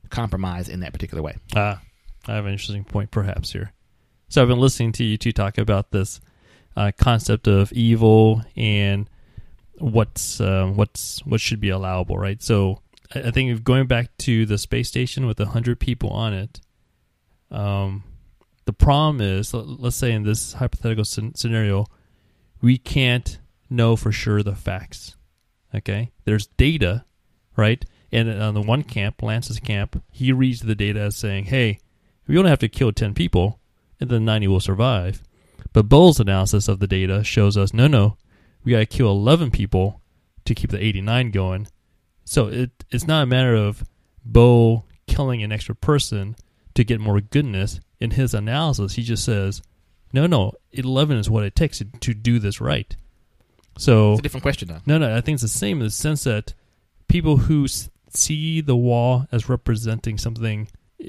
compromise in that particular way. Ah, I have an interesting point perhaps here. So I've been listening to you two talk about this uh, concept of evil and what's uh, what's what should be allowable, right? So I think going back to the space station with hundred people on it, um, the problem is, let- let's say in this hypothetical scenario, we can't know for sure the facts. Okay, there's data, right? And on the one camp, Lance's camp, he reads the data as saying, "Hey, we only have to kill ten people, and then ninety will survive." But Bo's analysis of the data shows us, no, no, we got to kill eleven people to keep the eighty-nine going. So it it's not a matter of Bo killing an extra person to get more goodness. In his analysis, he just says, "No, no, eleven is what it takes to do this right." So It's a different question now. no, no, I think it's the same in the sense that people who s- see the wall as representing something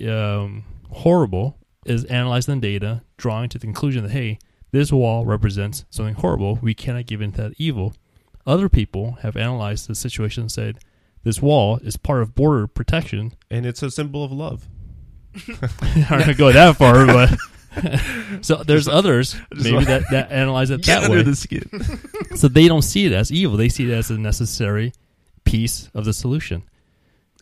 um, horrible is analyzing the data, drawing to the conclusion that hey, this wall represents something horrible. We cannot give in to that evil. Other people have analyzed the situation and said this wall is part of border protection. and it's a symbol of love. I'm not going to go that far, but so there's others maybe that, that analyze it Get that under way. the skin. so they don't see it as evil; they see it as a necessary piece of the solution.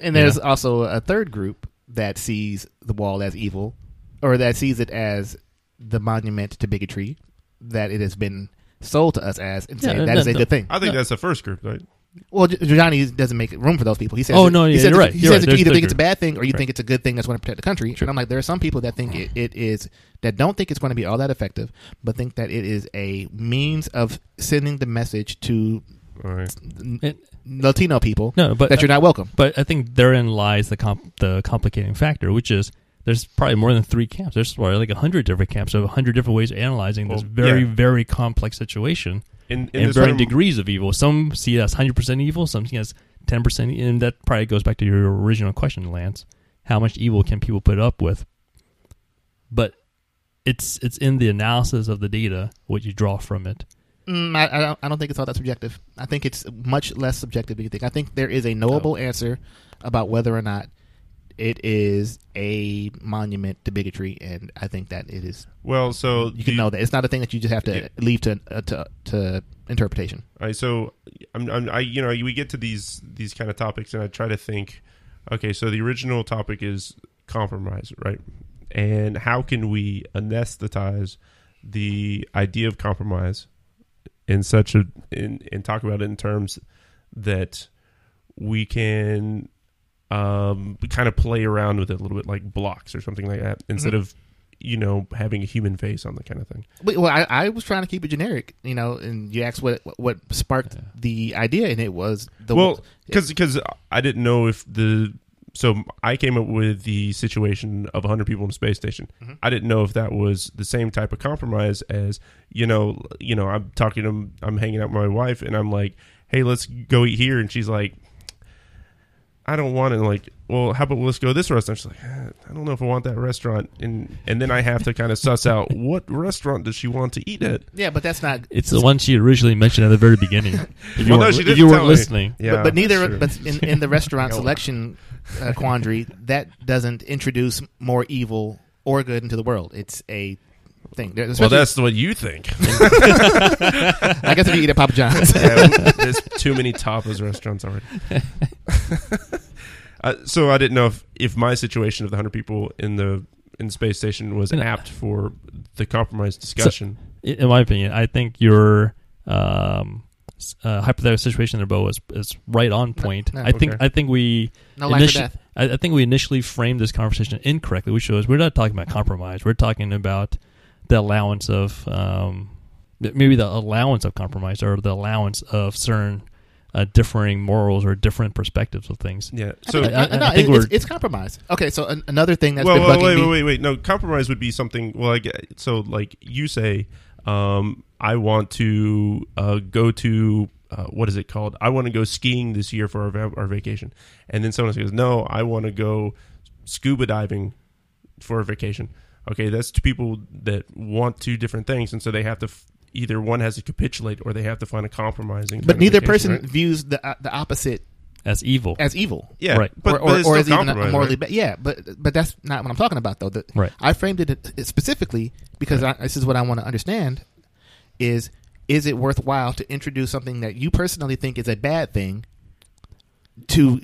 And there's also a third group that sees the wall as evil, or that sees it as the monument to bigotry that it has been sold to us as, and Yeah, say no, that is a no. good thing. I think that's the first group, right? Well, Gi- Giuliani doesn't make room for those people. He says, Oh, that- no, he yeah, says you're right. He You're says right. that you either think it's a bad thing or you Right. think it's a good thing that's going to protect the country. And I'm like, there are some people that think it, it is that don't think it's going to be all that effective, but think that it is a means of sending the message to All right. n- It- Latino people No, but that you're not welcome. But I think therein lies the comp- the complicating factor, which is there's probably more than three camps. There's probably like a hundred different camps, of a hundred different ways of analyzing this very, yeah. very complex situation In, in and varying degrees of evil. Some see it as hundred percent evil, some see it as ten percent, and that probably goes back to your original question, Lance. How much evil can people put up with? But it's it's in the analysis of the data what you draw from it. Mm, I, I, don't, I don't think it's all that subjective. I think it's much less subjective than you think. I think there is a knowable answer about whether or not it is a monument to bigotry, and I think that it is. Well, so You can know that it's not a thing that you just have to Yeah. leave to uh, to to interpretation. All right, so I'm, I'm, I, you know, we get to these these kind of topics, and I try to think. Okay, so the original topic is compromise, right? And how can we anesthetize the idea of compromise in such a in and talk about it in terms that we can um kind of play around with it a little bit like blocks or something like that instead Mhm. of you know having a human face on the kind of thing. Wait, Well, I, I was trying to keep it generic, you know, and you asked what what sparked the idea, and it was the well because because I didn't know if the so I came up with the situation of 100 people in a space station. Mm-hmm. I didn't know if that was the same type of compromise as you know you know I'm talking to I'm hanging out with my wife and I'm like hey let's go eat here and she's like I don't want it and like well how about let's go to this restaurant she's like "Eh, I don't know if I want that restaurant and and then I have to kind of suss out what restaurant does she want to eat at yeah, but that's not. It's the one she originally mentioned at the very beginning. If you Well, weren't, she if you weren't listening, yeah but, but neither. that's true. But in, in the restaurant selection uh, quandary, that doesn't introduce more evil or good into the world. It's a thing. There- well especially- that's what you think I guess if you eat at Papa John's. yeah, there's too many tapas restaurants already. uh, so I didn't know if, if my situation of the hundred people in the in the space station was No. apt for the compromise discussion. in in my opinion, I think your um, s- uh, hypothetical situation there, Bo, is, is right on point. no, I think okay. I think we No life or initi- death. I, I think we initially framed this conversation incorrectly, which was we're not talking about compromise. We're talking about the allowance of um, maybe the allowance of compromise or the allowance of certain uh, differing morals or different perspectives of things. yeah. I So think, I- I- no, I think it's, it's compromise. Okay, so an, another thing that's well, been well, wait, wait, wait, wait. No, compromise would be something. Well, I get, so like you say, um, I want to uh, go to uh, what is it called? I want to go skiing this year for our, va- our vacation, and then someone else goes, "No, I want to go scuba diving for a vacation. Okay, that's two people that want two different things, and so they have to f- either one has to capitulate or they have to find a compromising. But neither person right? views the uh, the opposite as evil. as evil. yeah, Right. but, or, but or, it's or as even a morally right? bad. Yeah, but but that's not what I'm talking about though. The, Right. I framed it specifically because I, this is what I want to understand: is is it worthwhile to introduce something that you personally think is a bad thing to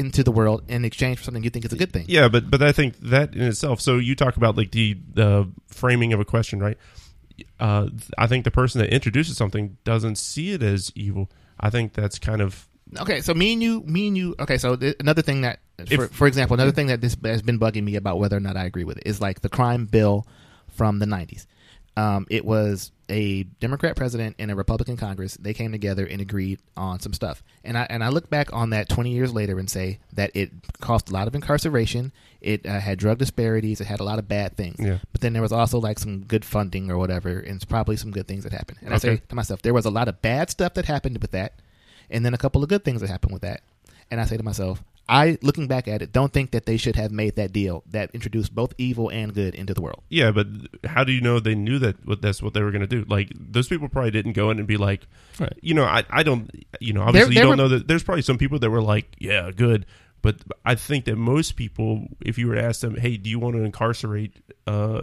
into the world in exchange for something you think is a good thing? Yeah, but but I think that in itself. So you talk about like the the framing of a question, right? Uh, I think the person that introduces something doesn't see it as evil. I think that's kind of Okay, so me and you, me and you. Okay, so th- another thing that, for, If- for example, another thing that this has been bugging me about whether or not I agree with it is like the crime bill from the '90s. Um, it was a Democrat president and a Republican Congress. They came together and agreed on some stuff. And I and I look back on that 20 years later and say that it caused a lot of incarceration. It uh, had drug disparities. It had a lot of bad things. Yeah. But then there was also like some good funding or whatever, and it's probably some good things that happened. And I say to myself, there was a lot of bad stuff that happened with that, and then a couple of good things that happened with that. And I say to myself, I, looking back at it, don't think that they should have made that deal that introduced both evil and good into the world. yeah. But how do you know they knew that what that's what they were going to do? Like those people probably didn't go in and be like, Right. you know, I I don't, you know, obviously there you don't were- know that. There's probably some people that were like, yeah, good. But I think that most people, if you were to ask them, hey, do you want to incarcerate uh,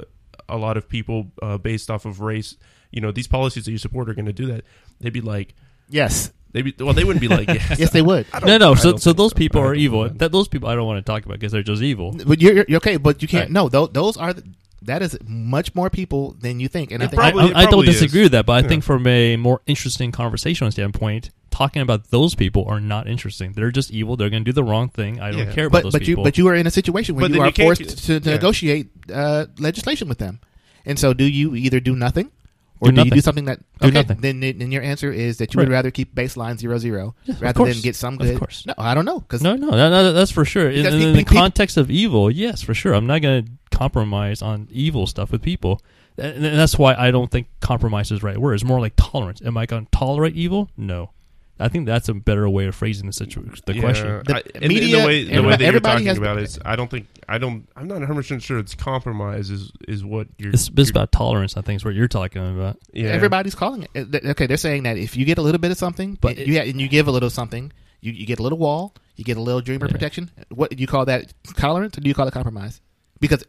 a lot of people uh, based off of race? You know, these policies that you support are going to do that. They'd be like, Yes, they'd be well, they wouldn't be like, yes, yes, they would. No, no. So, so those so. people are evil. think. That those people I don't want to talk about because they're just evil. But you're, you're okay, but you can't. Right. No, those, those are the, that is much more people than you think. And I think I, probably- I- it I don't disagree is. with that, but I Yeah. think from a more interesting conversational standpoint, talking about those people are not interesting. They're just evil. They're going to do the wrong thing. I don't Yeah. care about but those but people. you but you are in a situation where But you are you forced to, to yeah. negotiate uh, legislation with them. And so, do you either do nothing, or Do do, you do something that? Do okay, nothing. Then then your answer is that you would rather keep baseline zero zero of rather than get some Of good. course. No, I don't know because no, no, no, no, that's for sure. In, Because in the context of evil, yes, for sure. I'm not going to compromise on evil stuff with people. And and that's why I don't think compromise is the right word. It's more like tolerance. Am I going to tolerate evil? No. I think that's a better way of phrasing the situation, the Yeah, question. The I- and- and media- the way, the way everybody- that you're talking has- about it, is, I don't think I don't. I'm not 100 percent sure it's compromise is is what you're. It's, it's you're- about tolerance. I think is what you're talking about. yeah. everybody's calling it. Okay, they're saying that if you get a little bit of something, But but it- you and you give a little something, you, you get a little wall, you get a little dreamer Yeah. protection. What do you call that? Tolerance, or do you call it compromise? Because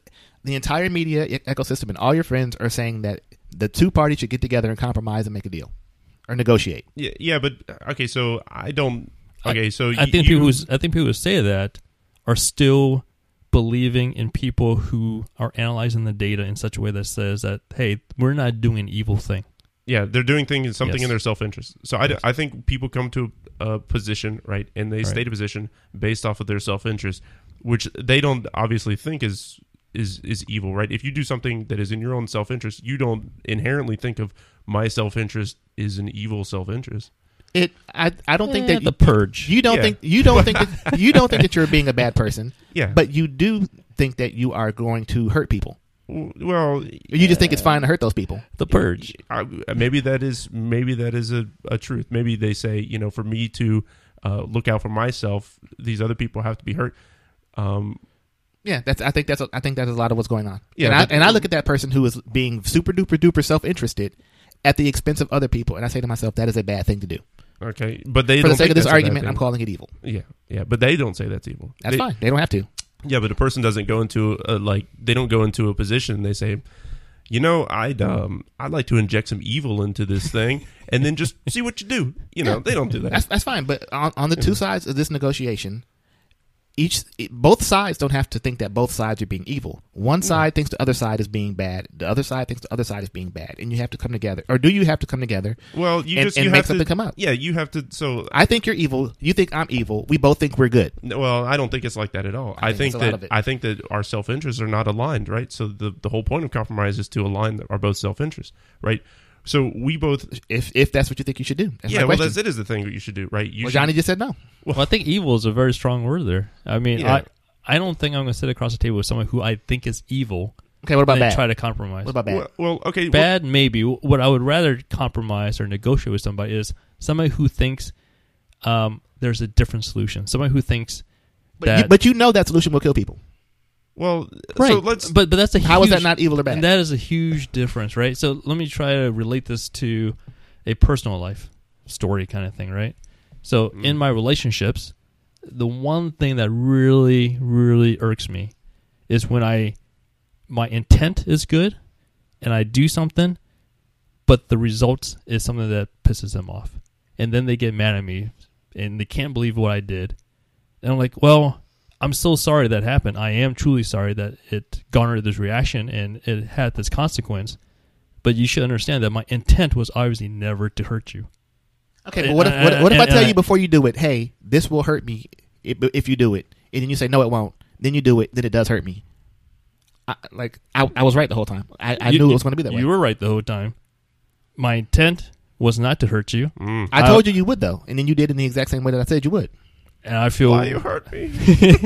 the entire media ecosystem and all your friends are saying that the two parties should get together and compromise and make a deal or negotiate. Yeah, yeah, but uh, okay. So I don't. Okay, so I y- think you, people who I think people who say that are still believing in people who are analyzing the data in such a way that says that hey, we're not doing an evil thing. Yeah, they're doing things something Yes. in their self interest. So I, I think people come to a position right, and they Right. state a position based off of their self interest, which they don't obviously think is is is evil, right? If you do something that is in your own self interest, you don't inherently think of my self interest is an evil self interest. It. I. I don't think Eh, that the purge. You don't Yeah. think you don't think that, you don't think that you're being a bad person, Yeah, but you do think that you are going to hurt people. Well, You just think it's fine to hurt those people. the purge. I, maybe that is maybe that is a, a truth. Maybe they say, you know, for me to uh, look out for myself, these other people have to be hurt. Um, Yeah, that's. I think that's. I think that's a lot of what's going on. Yeah, and I, and I look at that person who is being super duper duper self interested at the expense of other people, and I say to myself, that is a bad thing to do. okay, but they For don't the sake of this a argument, I'm calling it evil. Yeah, yeah, but they don't say that's evil. That's They- fine. They don't have to. Yeah, but a person doesn't go into a, like they don't go into a position. They say, you know, I'd um I'd like to inject some evil into this thing, and then just see what you do. You know, they don't do that. That's that's fine. But on, on the two sides of this negotiation, each both sides don't have to think that both sides are being evil. One side thinks the other side is being bad. The other side thinks the other side is being bad, and you have to come together. Or do you have to come together? Well, you and- just and you make have something to come out. Yeah, you have to. So I think you're evil. You think I'm evil. We both think we're good. Well, I don't think it's like that at all. I, think think, it's a lot of that. I think that our self interests are not aligned, right? So the the whole point of compromise is to align our both self interests, right? So we both, If if that's what you think you should do. That's yeah. my Well, question. that's it is the thing that you should do, right? You Well, should- Johnny just said no. Well, I think evil is a very strong word there. I mean, Yeah. I I don't think I'm going to sit across the table with someone who I think is evil Okay, what about and bad? try to compromise. what about bad? well, well, okay, well, Bad, maybe. What I would rather compromise or negotiate with somebody is somebody who thinks um, there's a different solution. Somebody who thinks but, that you, but you know that solution will kill people. Well, Right. so let's. but but that's a How is that not evil or bad? And that is a huge difference, right? So let me try to relate this to a personal life story kind of thing, right? So mm. in my relationships, the one thing that really, really irks me is when I my intent is good and I do something, but the results is something that pisses them off. And then they get mad at me and they can't believe what I did. And I'm like, well, I'm so sorry that happened. I am truly sorry that it garnered this reaction and it had this consequence. But you should understand that my intent was obviously never to hurt you. Okay, but what if what, what if I tell and you before you do it, hey, this will hurt me if, if you do it, and then you say no, it won't. Then you do it, then it does hurt me. I, like I, I was right the whole time. I, I You- knew it was going to be that way. You were right the whole time. My intent was not to hurt you, Mm. I told you you would though, and then you did in the exact same way that I said you would. And I feel Why you hurt me? You-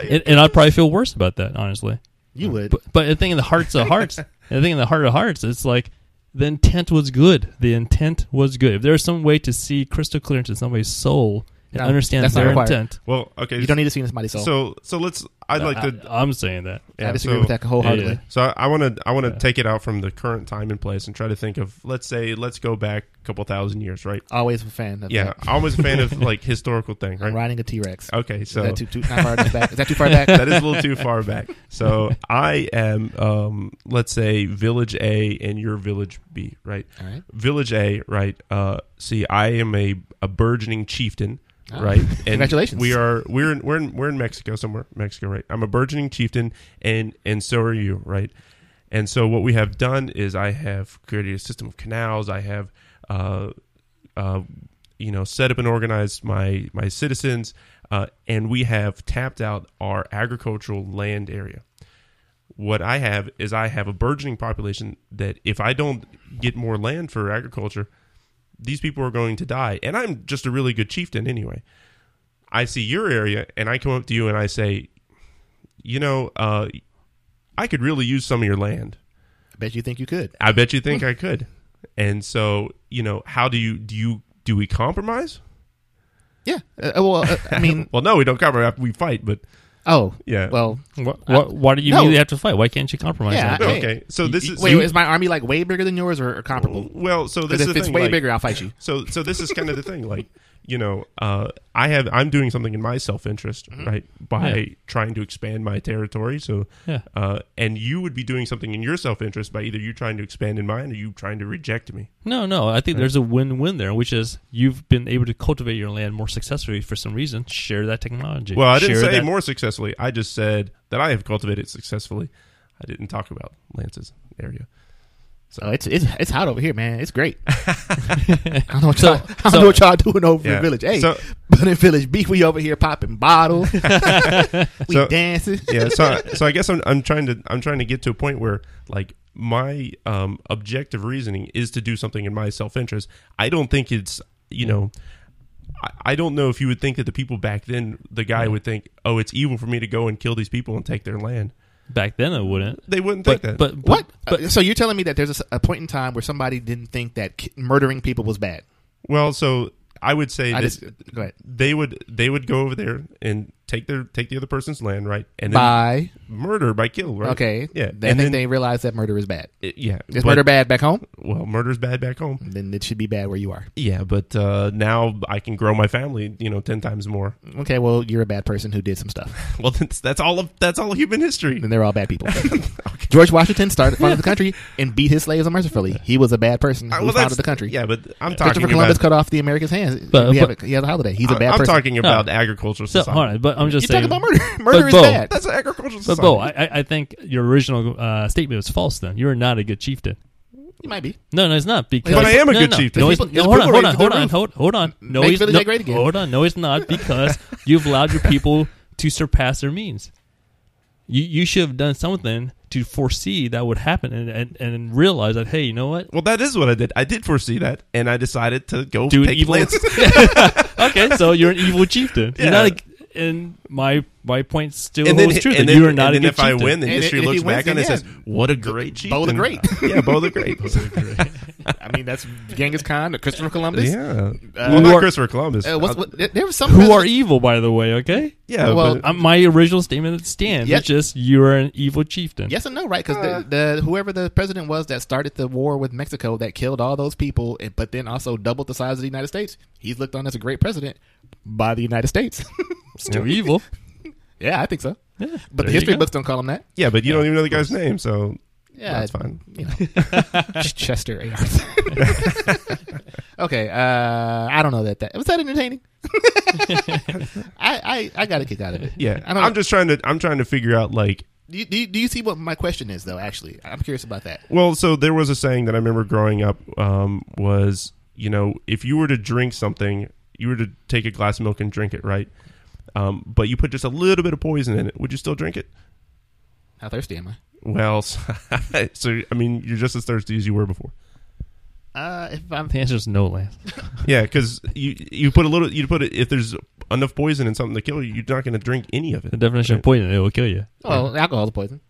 and, and I'd probably feel worse about that, honestly. You would. But, but the thing in the hearts of hearts, the thing in the heart of hearts, it's like the intent was good. The intent was good. If there's some way to see crystal clear into somebody's soul and No, understand that's not their required. intent, well, okay. you don't need to see in somebody's soul. So, so let's. I'd like I, to. I'm saying that. yeah, I disagree so- with that wholeheartedly. Yeah. So I want to I want to Yeah. take it out from the current time and place and try to think of let's say let's go back a couple thousand years, right? Always a fan. Of Yeah, that. I'm always a fan of like historical thing, I'm right? riding a T Rex. Okay, Is so that too, too not far back? Is that too far back? that is a little too far back. So I am, um, let's say, Village A and you're Village B, right? All right. Village A, right? Uh, see, I am a, a burgeoning chieftain, Ah. right? And Congratulations. We are we're in, we're in, we're in Mexico somewhere, Mexico, right? I'm a burgeoning chieftain, and and so are you, right? And so what we have done is I have created a system of canals. I have, uh, uh, you know, set up and organized my my citizens, uh, and we have tapped out our agricultural land area. What I have is I have a burgeoning population that if I don't get more land for agriculture, these people are going to die. And I'm just a really good chieftain anyway. I see your area and I come up to you and I say, you know, uh, I could really use some of your land. I bet you think you could. I bet you think I could. And so, you know, how do you do you do we compromise? Yeah. Uh, well, uh, I mean, Well, no, we don't compromise. We fight, but oh, yeah. Well, What, what, why do you no. immediately have to fight? Why can't you compromise? yeah. that? hey, Okay, so this is- wait. you- is my army like way bigger than yours or, or comparable? well, so this Because is if the it's thing, way like- bigger, I'll fight you. So so this is kind of the thing, like you know, uh, I have I'm doing something in my self interest, Mm-hmm. right, by Yeah. trying to expand my territory. So Yeah. uh, and you would be doing something in your self interest by either you trying to expand in mine or you trying to reject me. No, no. I think there's a win-win there, which is you've been able to cultivate your land more successfully for some reason. Share that technology. Well, I didn't Share say that- more successfully. I just said that I have cultivated successfully. I didn't talk about Lance's area. Oh, it's it's it's hot over here, man. It's great. I don't know what y'all, I don't so- know what y'all doing over Yeah. in Village. Hey, So- but in Village B, we over here popping bottles, we So- dancing. yeah so so i guess I'm, I'm trying to i'm trying to get to a point where like my um objective reasoning is to do something in my self-interest i don't think it's you know I don't know if you would think that the people back then the guy would think oh it's evil for me to go and kill these people and take their land Back then, it wouldn't. they wouldn't But, think that but, but What? But Uh, so you're telling me that there's a point in time where somebody didn't think that ki- murdering people was bad? well so i would say I that just go ahead. they would they would go over there and take their take the other person's land right and then By murder by kill right okay, yeah They and think then they realize that murder is bad. it- yeah Is but- murder bad back home? well murder's bad back home Then it should be bad where you are. Yeah, but uh, now I can grow my family, you know, ten times more. Okay, well you're a bad person who did some stuff. Well, that's that's all of that's all of human history. Then they're all bad people. George Washington started founded the country and beat his slaves unmercifully. He was a bad person who Uh, well, founded the country. Yeah, but I'm talking Christopher Columbus about. cut off the Americans' hands. But- we but- have a, he has a holiday. He's a I- bad I'm person. talking about No. agricultural so, society. hold but I'm just You're saying. talking about murder. Murder is Bo, bad. That's an agricultural But. Bo, I, I think your original uh, statement was false. Then you are not a good chieftain. You might be. No, no, it's not because. But I am a no, good no, chieftain. No, he's, people- no, hold on, hold on, raised to hold on, hold, hold on. No, he's no, great again. hold on. No, it's not because you've allowed your people to surpass their means. You you should have done something to foresee that would happen and and, and realize that hey, you know what? well, that is what I did. I did foresee that, and I decided to go Do an take evil- okay, so you're an evil chieftain. Yeah. You're not. A, and my my point still and then, true. and that then, you are not and a then good if I win, then And history if looks wins, back on it and says, "What a great chieftain!" Bo the Great. yeah, Bo the Great. I mean, that's Genghis Khan or Christopher Columbus. Yeah. Uh, well, not are- Christopher Columbus. Uh, what's, Uh, what, there- there was some Who are evil, by the way? Okay. yeah. well, but, my original statement stands. Yes. It's just you are an evil chieftain. Yes and no, right? Because Uh. the, the whoever the president was that started the war with Mexico that killed all those people, but then also doubled the size of the United States. He's looked on as a great president by the United States. Still evil. yeah, I think so. Yeah, But the history books don't call him that. yeah, but you don't even know the guy's name, so Yeah, that's fine. You know, Chester A. Arthur. okay, uh, I don't know that that was that entertaining. I, I I got a kick out of it. Yeah, I. I'm just trying to. I'm trying to figure out like. Do you, do, you, do you see what my question is though? Actually, I'm curious about that. Well, so there was a saying that I remember growing up um, was, you know, if you were to drink something, you were to take a glass of milk and drink it, right? Um, but you put just a little bit of poison in it, would you still drink it? How thirsty am I? Well, so I mean, you're just as thirsty as you were before. Uh, if I'm The answer is no, Lance. Yeah, because you you put a little, you put it if there's enough poison in something to kill you, you're not going to drink any of it. The it. definition of poison, it will kill you. well, alcohol's poison.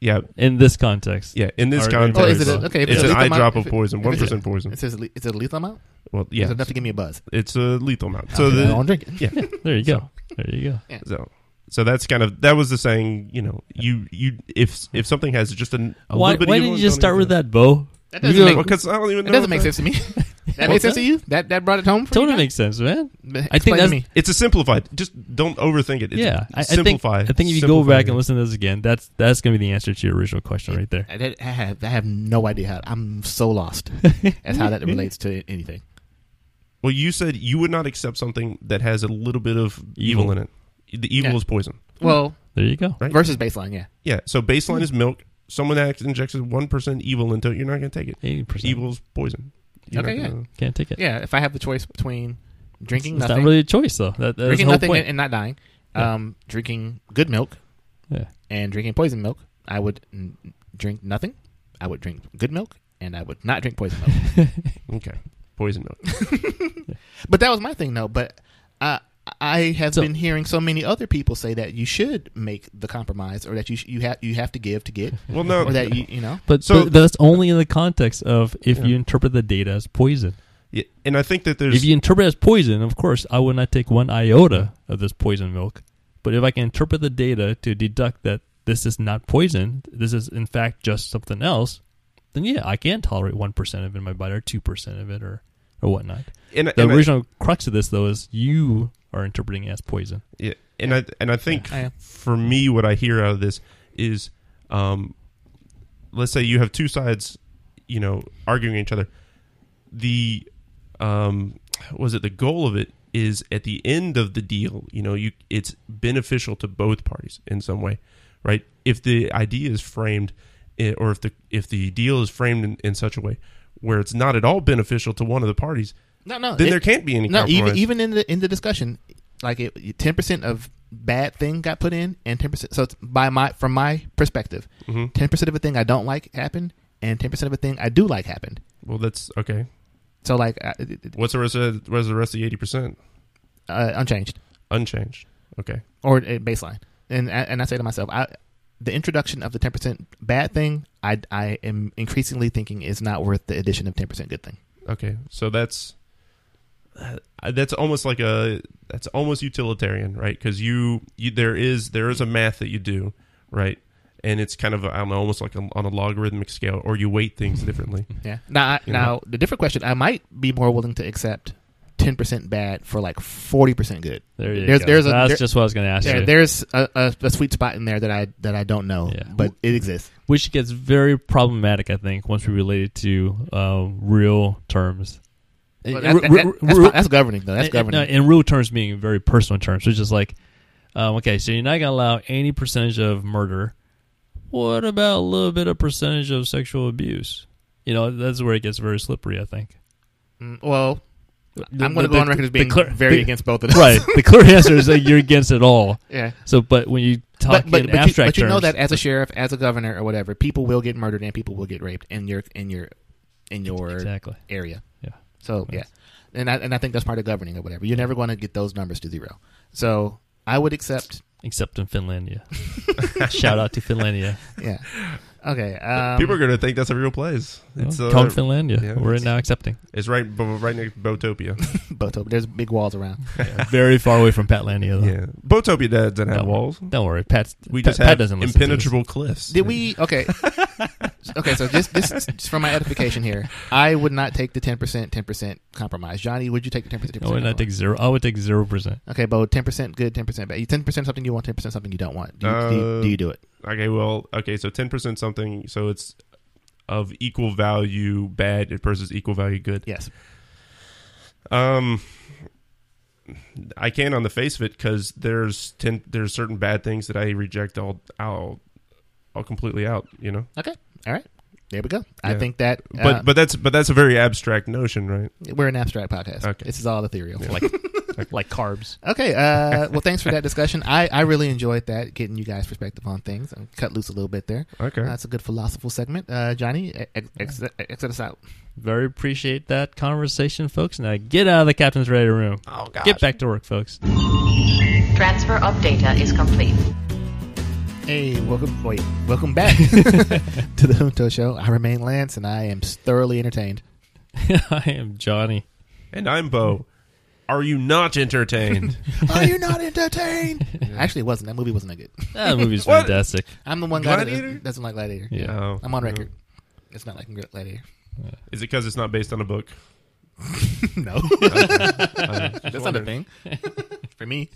Yeah, In this context. yeah. In this Or- context, Oh, is it a, okay? if it's a an lethal eye amount- drop if of it- poison, if one it's a- poison. It says le- it's a lethal amount. Well, Yeah, yeah, it's enough to give me a buzz. it's a lethal amount. So So I the, don't drink it. yeah, There you go. There you go. So, so that's kind of that was the saying. You know, you you if if something has just an, a Why, little bit. why of didn't you just start with that, Bo? That doesn't go- make, Well, because I don't even that know. doesn't make that- sense to me. that makes sense to you? That that brought it home for me? Totally you? makes sense, man. Explain I think to that's me. It's a simplified. Just don't overthink it. It's yeah. I, I think simplify. I think if you go Simplify back it. and listen to this again, that's that's gonna be the answer to your original question right there. I, I have I have no idea how. I'm so lost as how that relates to anything. Well, you said you would not accept something that has a little bit of evil, Evil. in it. The evil Yeah. is poison. Well, There you go. Right. versus baseline, yeah. Yeah. So baseline is milk. Someone acts injects one percent evil into it. You're not going to take it. Eighty percent. Evil's poison. You're Okay, not yeah. gonna- Can't take it. Yeah, if I have the choice between drinking It's nothing, not really a choice though. That, that's the drinking whole nothing point. and, and not dying, Yeah. um, drinking good milk yeah. and drinking poison milk, I would mm, drink nothing. I would drink good milk, and I would not drink poison milk. Okay. Poison milk. but that was my thing, though. But uh, I have So- been hearing so many other people say that you should make the compromise, or that you sh- you have you have to give to get, Well, no. or that you you know. But, So- but that's only in the context of if Yeah. you interpret the data as poison. Yeah, and I think that there's If you interpret it as poison, of course, I would not take one iota of this poison milk. But if I can interpret the data to deduct that this is not poison, this is in fact just something else, then yeah, I can tolerate one percent of it in my body or two percent of it or or whatnot. and, The and I- original crux of this though is you are interpreting as poison. Yeah, and I and I think I for me, what I hear out of this is, um, let's say you have two sides, you know, arguing each other. The, um, was it the goal of it is at the end of the deal, you know, you it's beneficial to both parties in some way, right? If the idea is framed, eh, or if the if the deal is framed in, in such a way where it's not at all beneficial to one of the parties, No, no. then it- there can't be any no. compromise. Even even in the in the discussion, like ten percent of bad thing got put in, and ten percent. So it's by my from my perspective, Mhm. 10 percent of a thing I don't like happened, and ten percent of a thing I do like happened. well, that's okay. So like What's the rest of what's the rest of the eighty percent? uh, unchanged Unchanged. Okay. or a baseline, and and I say to myself, I. The introduction of the ten percent bad thing, I, I am increasingly thinking is not worth the addition of ten percent good thing. Okay. So that's that's almost like a that's almost utilitarian, right? Because you, you there is there is a math that you do, right? And it's kind of I don't know, almost like a, on a logarithmic scale, or you weight things differently. Yeah. Now, I, You now the different question, I might be more willing to accept ten percent bad for like forty percent good. There you There's- go. there's a- That's there- just what I was going to ask Yeah, you. there's a, a, a sweet spot in there that I that I don't know, Yeah. but it exists. Which gets very problematic, I think, once we relate it to uh, real terms. Well, that- that- that's, re- that's governing though. That's governing. in real terms, meaning very personal terms, which is like, um, okay, so you're not going to allow any percentage of murder. What about a little bit of percentage of sexual abuse? You know, that's where it gets very slippery. I think. Mm, well, The- I'm going to go on record as being clear- very the- against both of them. Right. The clear answer is that you're against it all. yeah. So, but when you talk But but, in but, you, abstract but you know that as a sheriff, as a governor, or whatever, people will get murdered and people will get raped in your in your in your exactly. area. Yeah. So yeah, and I and I think that's part of governing or whatever. You're never going to get those numbers to zero. So I would accept Except in Finlandia. Shout out to Finlandia. yeah. Okay. Um, People are going to think that's a real place. It's Well, uh, Call it Finlandia. yeah, We're it's- now accepting. It's right, b- right next to Botopia. Botopia. There's big walls around. Very far away from Patlandia, though. yeah, Botopia doesn't have No. walls. Don't worry, Pat's, We Pat, just Pat doesn't listen to impenetrable cliffs. Did we? Okay. okay. So just, just just for my edification here, I would not take the ten percent, ten percent compromise. Johnny, would you take the ten percent? I would not take zero. I would take zero percent. Okay, Bo, ten percent good, ten percent bad. Ten percent something you want, ten percent something you don't want. Do you, do, you, Uh, do you do it? Okay, well, okay, so ten percent something, so it's of equal value bad versus equal value good. Yes. Um, I can on the face of it because there's ten, there's certain bad things that I reject all, all, all completely out. You know, Okay. All right. There we go. I think that. but uh, but that's but that's a very abstract notion, right? we're an abstract podcast. Okay. This is all ethereal. Like, like carbs. Okay. Uh, well, thanks for that discussion. I, I really enjoyed that, getting you guys' perspective on things and cut loose a little bit there. Okay. That's a good philosophical segment. Uh, Johnny, ex- ex- exit us out. Very appreciate that conversation, folks. Now get out of the captain's ready room. oh god. Get back to work, folks. Transfer of data is complete. Hey, welcome, wait, welcome back to the Junto Show. I remain Lance, and I am thoroughly entertained. I am Johnny. And I'm Bo. Are you not entertained? Are you not entertained? Actually, it wasn't. That movie wasn't that good. That movie's What? fantastic. I'm the one guy that Gladiator? doesn't- doesn't like Gladiator. Yeah. Oh, I'm on record. It's not like Gladiator. Is it because it's not based on a book? no, just that's not a thing for me.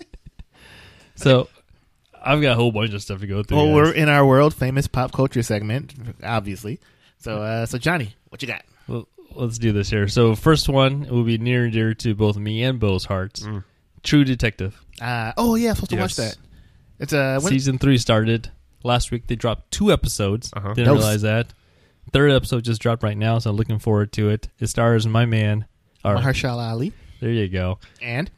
So I've got a whole bunch of stuff to go through. Well, guys. we're in our world famous pop culture segment, obviously. So, uh, so Johnny, what you got? Well, let's do this here. So first one will be near and dear to both me and Bo's hearts. Mm. True Detective. Uh, oh yeah, I'm supposed to watch that. It's uh, when, Season three started last week. They dropped two episodes. Uh-huh. Didn't That was- realize that. Third episode just dropped right now, so I'm looking forward to it. It stars my man. Or, Mahershala Ali there you go. and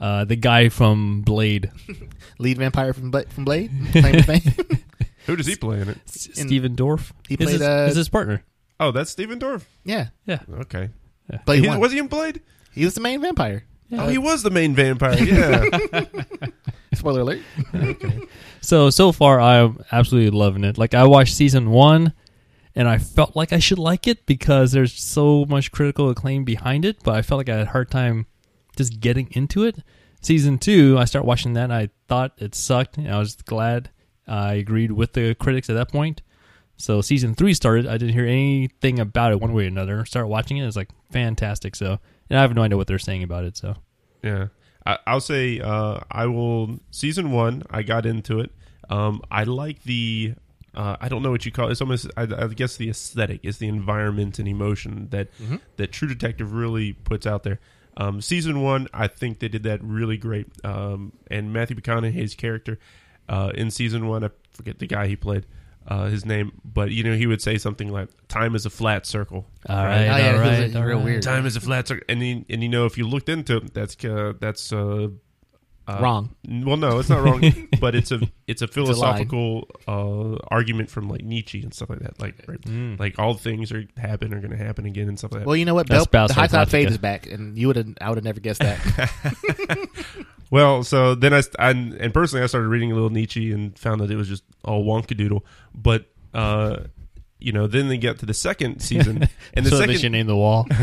Uh, the guy from Blade, lead vampire from Bla- from Blade. Claim to fame. Who does he play in it? S- In- Stephen Dorff. he Is played, his, uh, is his partner. Oh, that's Stephen Dorff. yeah, Yeah. Okay. But He- one. was he in Blade? He was the main vampire. Yeah. Oh, he was the main vampire. Yeah. Spoiler alert. So so far, I'm absolutely loving it. Like I watched season one, and I felt like I should like it because there's so much critical acclaim behind it. But I felt like I had a hard time just getting into it. Season two, I start watching that, and I thought it sucked. And I was glad I agreed with the critics at that point. So season three started. I didn't hear anything about it one way or another. Started watching it. It's like fantastic. So, and I have no idea what they're saying about it. So, Yeah, I, I'll say uh, I will. Season one, I got into it. Um, I like the. Uh, I don't know what you call it. It's almost. I, I guess the aesthetic is the environment and emotion that that True Detective really puts out there. Um, season one, I think they did that really great. Um, and Matthew McConaughey's character uh, in season one, I forget the guy he played. Uh, his name, but you know he would say something like "Time is a flat circle." all right, Oh, yeah, all he was right, real weird. Time is a flat circle, and you, and you know if you looked into it, that's uh, that's uh, uh, Wrong. Well, no, it's not wrong, but it's a it's a lie. philosophical uh, argument from like Nietzsche and stuff like that. Like right, Mm. like all things are happen are going to happen again and stuff like that. Well, you know what? That's Bel- the Battlestar high top fade is back, and you would. I would have never guessed that. Well, so then I, I and personally I started reading a little Nietzsche and found that it was just all wonkadoodle. But uh, you know, then they get to the second season, and the so they second should name the wall.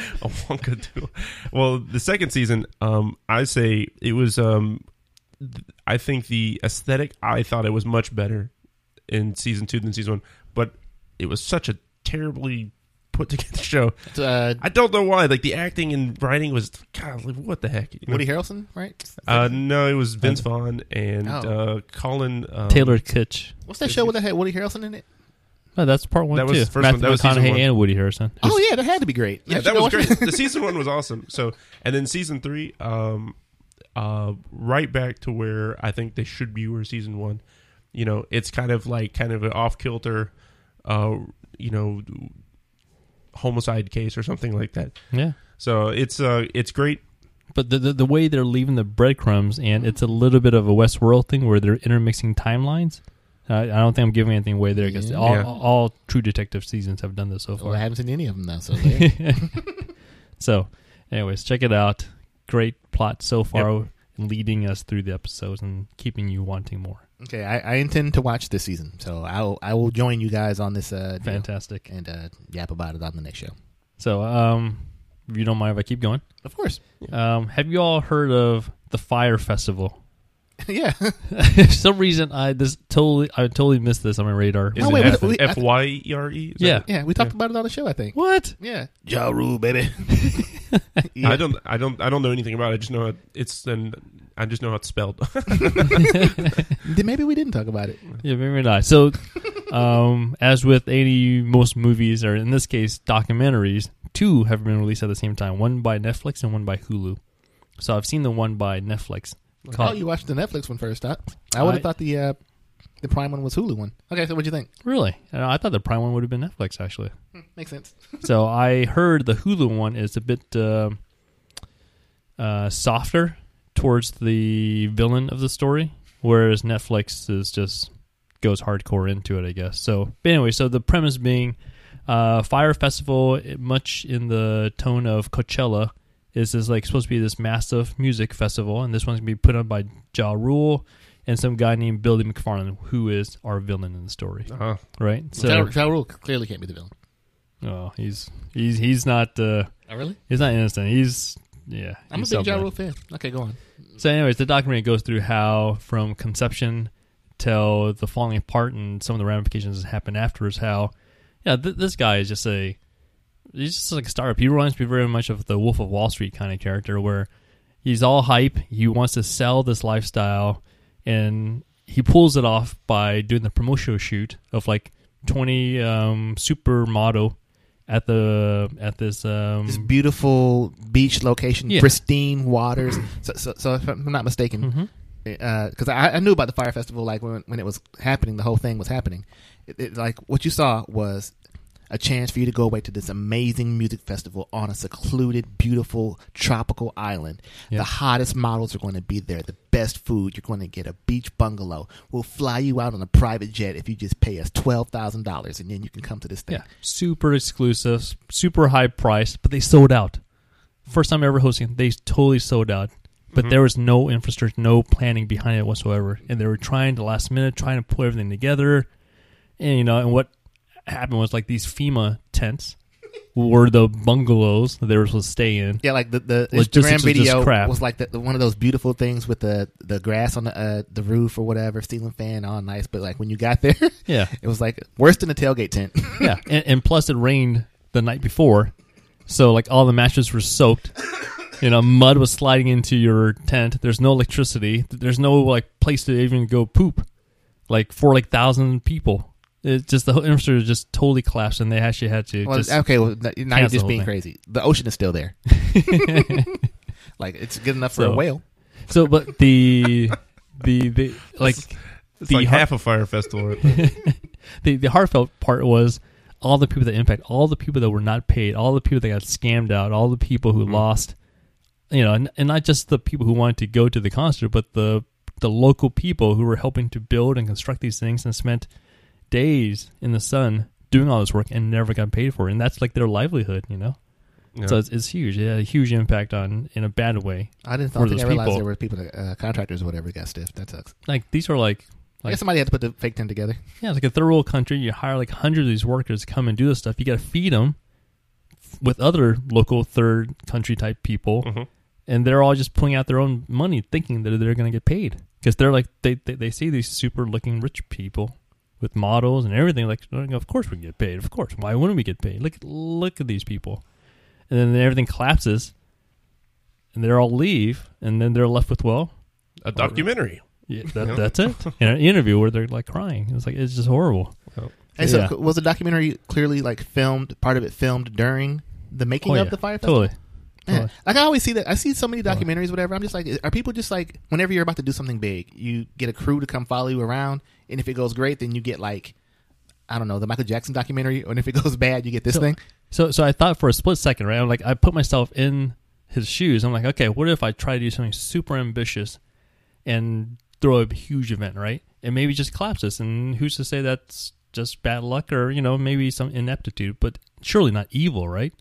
a Wonka doodle. Well, the second season, um, I say it was. Um, th- I think the aesthetic. I thought it was much better in season two than season one, but it was such a terribly put together the show. uh, I don't know why. Like the acting and writing was. God, like, what the heck? You know? Woody Harrelson, right? Uh, no, it was Vince Vaughn and Oh. uh, Colin um, Taylor Kitsch. What's that show with that had Woody Harrelson in it? Oh, that's part one That was too. first Matthew one. That was McConaughey one. and Woody Harrelson. Oh yeah, that had to be great. Yeah, I that was great. the season one was awesome. So, and then season three, um, uh, right back to where I think they should be. Where season one, you know, it's kind of like kind of an off kilter, uh, you know, homicide case or something like that. Yeah, So it's uh, it's great. but the, the the way they're leaving the breadcrumbs, and it's a little bit of a Westworld thing where they're intermixing timelines. I, I don't think I'm giving anything away there because Yeah. all, Yeah. all True Detective seasons have done this so Well, far. I haven't seen any of them though. So there. so, anyways, check it out. Great plot so far, leading us through the episodes and keeping you wanting more. Okay, I, I intend to watch this season, so I will I will join you guys on this uh, deal Fantastic. and uh, yap about it on the next show. So, um, if you don't mind if I keep going, Of course, um, have you all heard of the Fyre Festival? yeah. For some reason, I this totally I totally missed this on my radar. Is it wait, F- we- we- I- F Y E R E? That Yeah. it? yeah, we talked about it on the show. I think. What? Yeah, Ja Rule, baby. Yeah. I don't, I don't, I don't know anything about it. I just know it's, and I just know how it's spelled. Then maybe we didn't talk about it. Yeah, maybe not. So, um, as with any most movies, or in this case, documentaries, two have been released at the same time. One by Netflix and one by Hulu. So I've seen the one by Netflix. Oh, you watched the Netflix one first, huh? I would I- have thought the uh, the Prime one was Hulu one. Okay, so what'd you think? really? Uh, I thought the Prime one would have been Netflix actually. Makes sense. so I heard the Hulu one is a bit uh, uh, softer towards the villain of the story, whereas Netflix is just goes hardcore into it, I guess. So, but anyway, so the premise being uh, Fyre Festival, much in the tone of Coachella, is this like supposed to be this massive music festival, and this one's gonna be put on by Ja Rule and some guy named Billy McFarland, who is our villain in the story, uh, right? So, ja, ja Rule clearly can't be the villain. oh, he's he's he's not. Uh, Oh, really? He's not innocent. He's yeah. I'm a big Ja. Rule fan. Okay, go on. So, anyways, the documentary goes through how from conception till the falling apart and some of the ramifications that happen afterwards. How yeah, th- this guy is just a he's just like a startup. He reminds me very much of the Wolf of Wall Street kind of character, where he's all hype. He wants to sell this lifestyle, and he pulls it off by doing the promotional shoot of like 20 um, supermodel at the at this um, This beautiful beach location, Yeah. pristine waters. So, so, so if I'm not mistaken, because I, I knew about the Fyre festival, like when when it was happening, the whole thing was happening. It, it, like what you saw was a chance for you to go away to this amazing music festival on a secluded, beautiful tropical island. Yeah. The hottest models are going to be there. The best food. You're going to get a beach bungalow. We'll fly you out on a private jet if you just pay us twelve thousand dollars, and then you can come to this thing. Yeah, super exclusive, super high price, but they sold out. First time ever hosting, they totally sold out. But mm-hmm. there was no infrastructure, no planning behind it whatsoever, and they were trying to last minute, trying to put everything together. And you know, and what happened was like these FEMA tents were the bungalows that they were supposed to stay in. Yeah, like the the Logistics Instagram video crap. was like the, the, one of those beautiful things with the the grass on the uh, the roof or whatever, ceiling fan, all nice. But like when you got there, Yeah, it was like worse than a tailgate tent. yeah, and, and plus it rained the night before, so like all the mattresses were soaked. You know, mud was sliding into your tent. There's no electricity. There's no like place to even go poop. Like for like thousand people, it just the whole infrastructure just totally collapsed, and they actually had to well, just okay, well, now you're cancel just being thing. crazy. The ocean is still there. like it's good enough for So- a whale. so. But the the the like it's the like har- half a Fyre festival. Right there. the the heartfelt part was all the people that impact, all the people that were not paid, all the people that got scammed out, all the people who mm-hmm. lost, you know, and, and not just the people who wanted to go to the concert, but the the local people who were helping to build and construct these things and spent days in the sun doing all this work and never got paid for it, and that's like their livelihood, you know. Yeah. So it's, it's huge. It had a huge impact on in a bad way. I didn't for think I realized people. there were people, that, uh, contractors or whatever, got stiff. That sucks. Like these are like I guess somebody had to put the fake tent together. Yeah, it's like a third world country. You hire like hundreds of these workers to come and do this stuff. You got to feed them with other local third country type people, Mhm. and they're all just pulling out their own money, thinking that they're going to get paid because they're like they, they they see these super looking rich people with models and everything. Like, of course we get paid. Of course, why wouldn't we get paid? Look look at these people, and then everything collapses, and they all leave, and then they're left with well, A documentary. yeah, that, Yeah. that's it. In an interview where they're like crying, it's like it's just horrible. Hey, so Yeah. was the documentary clearly like filmed? Part of it filmed during the making Oh, of yeah. the Fyre festival. Totally. Man, like I always see that. I see so many documentaries, whatever. I'm just like, are people just like, whenever you're about to do something big, you get a crew to come follow you around, and if it goes great, then you get like, I don't know, the Michael Jackson documentary, and if it goes bad, you get this So- thing. So so I thought for a split second, right? I'm like I put myself in his shoes. I'm like, okay, what if I try to do something super ambitious and throw a huge event, right? And maybe just collapses. And who's to say that's just bad luck or, you know, maybe some ineptitude, but surely not evil, right?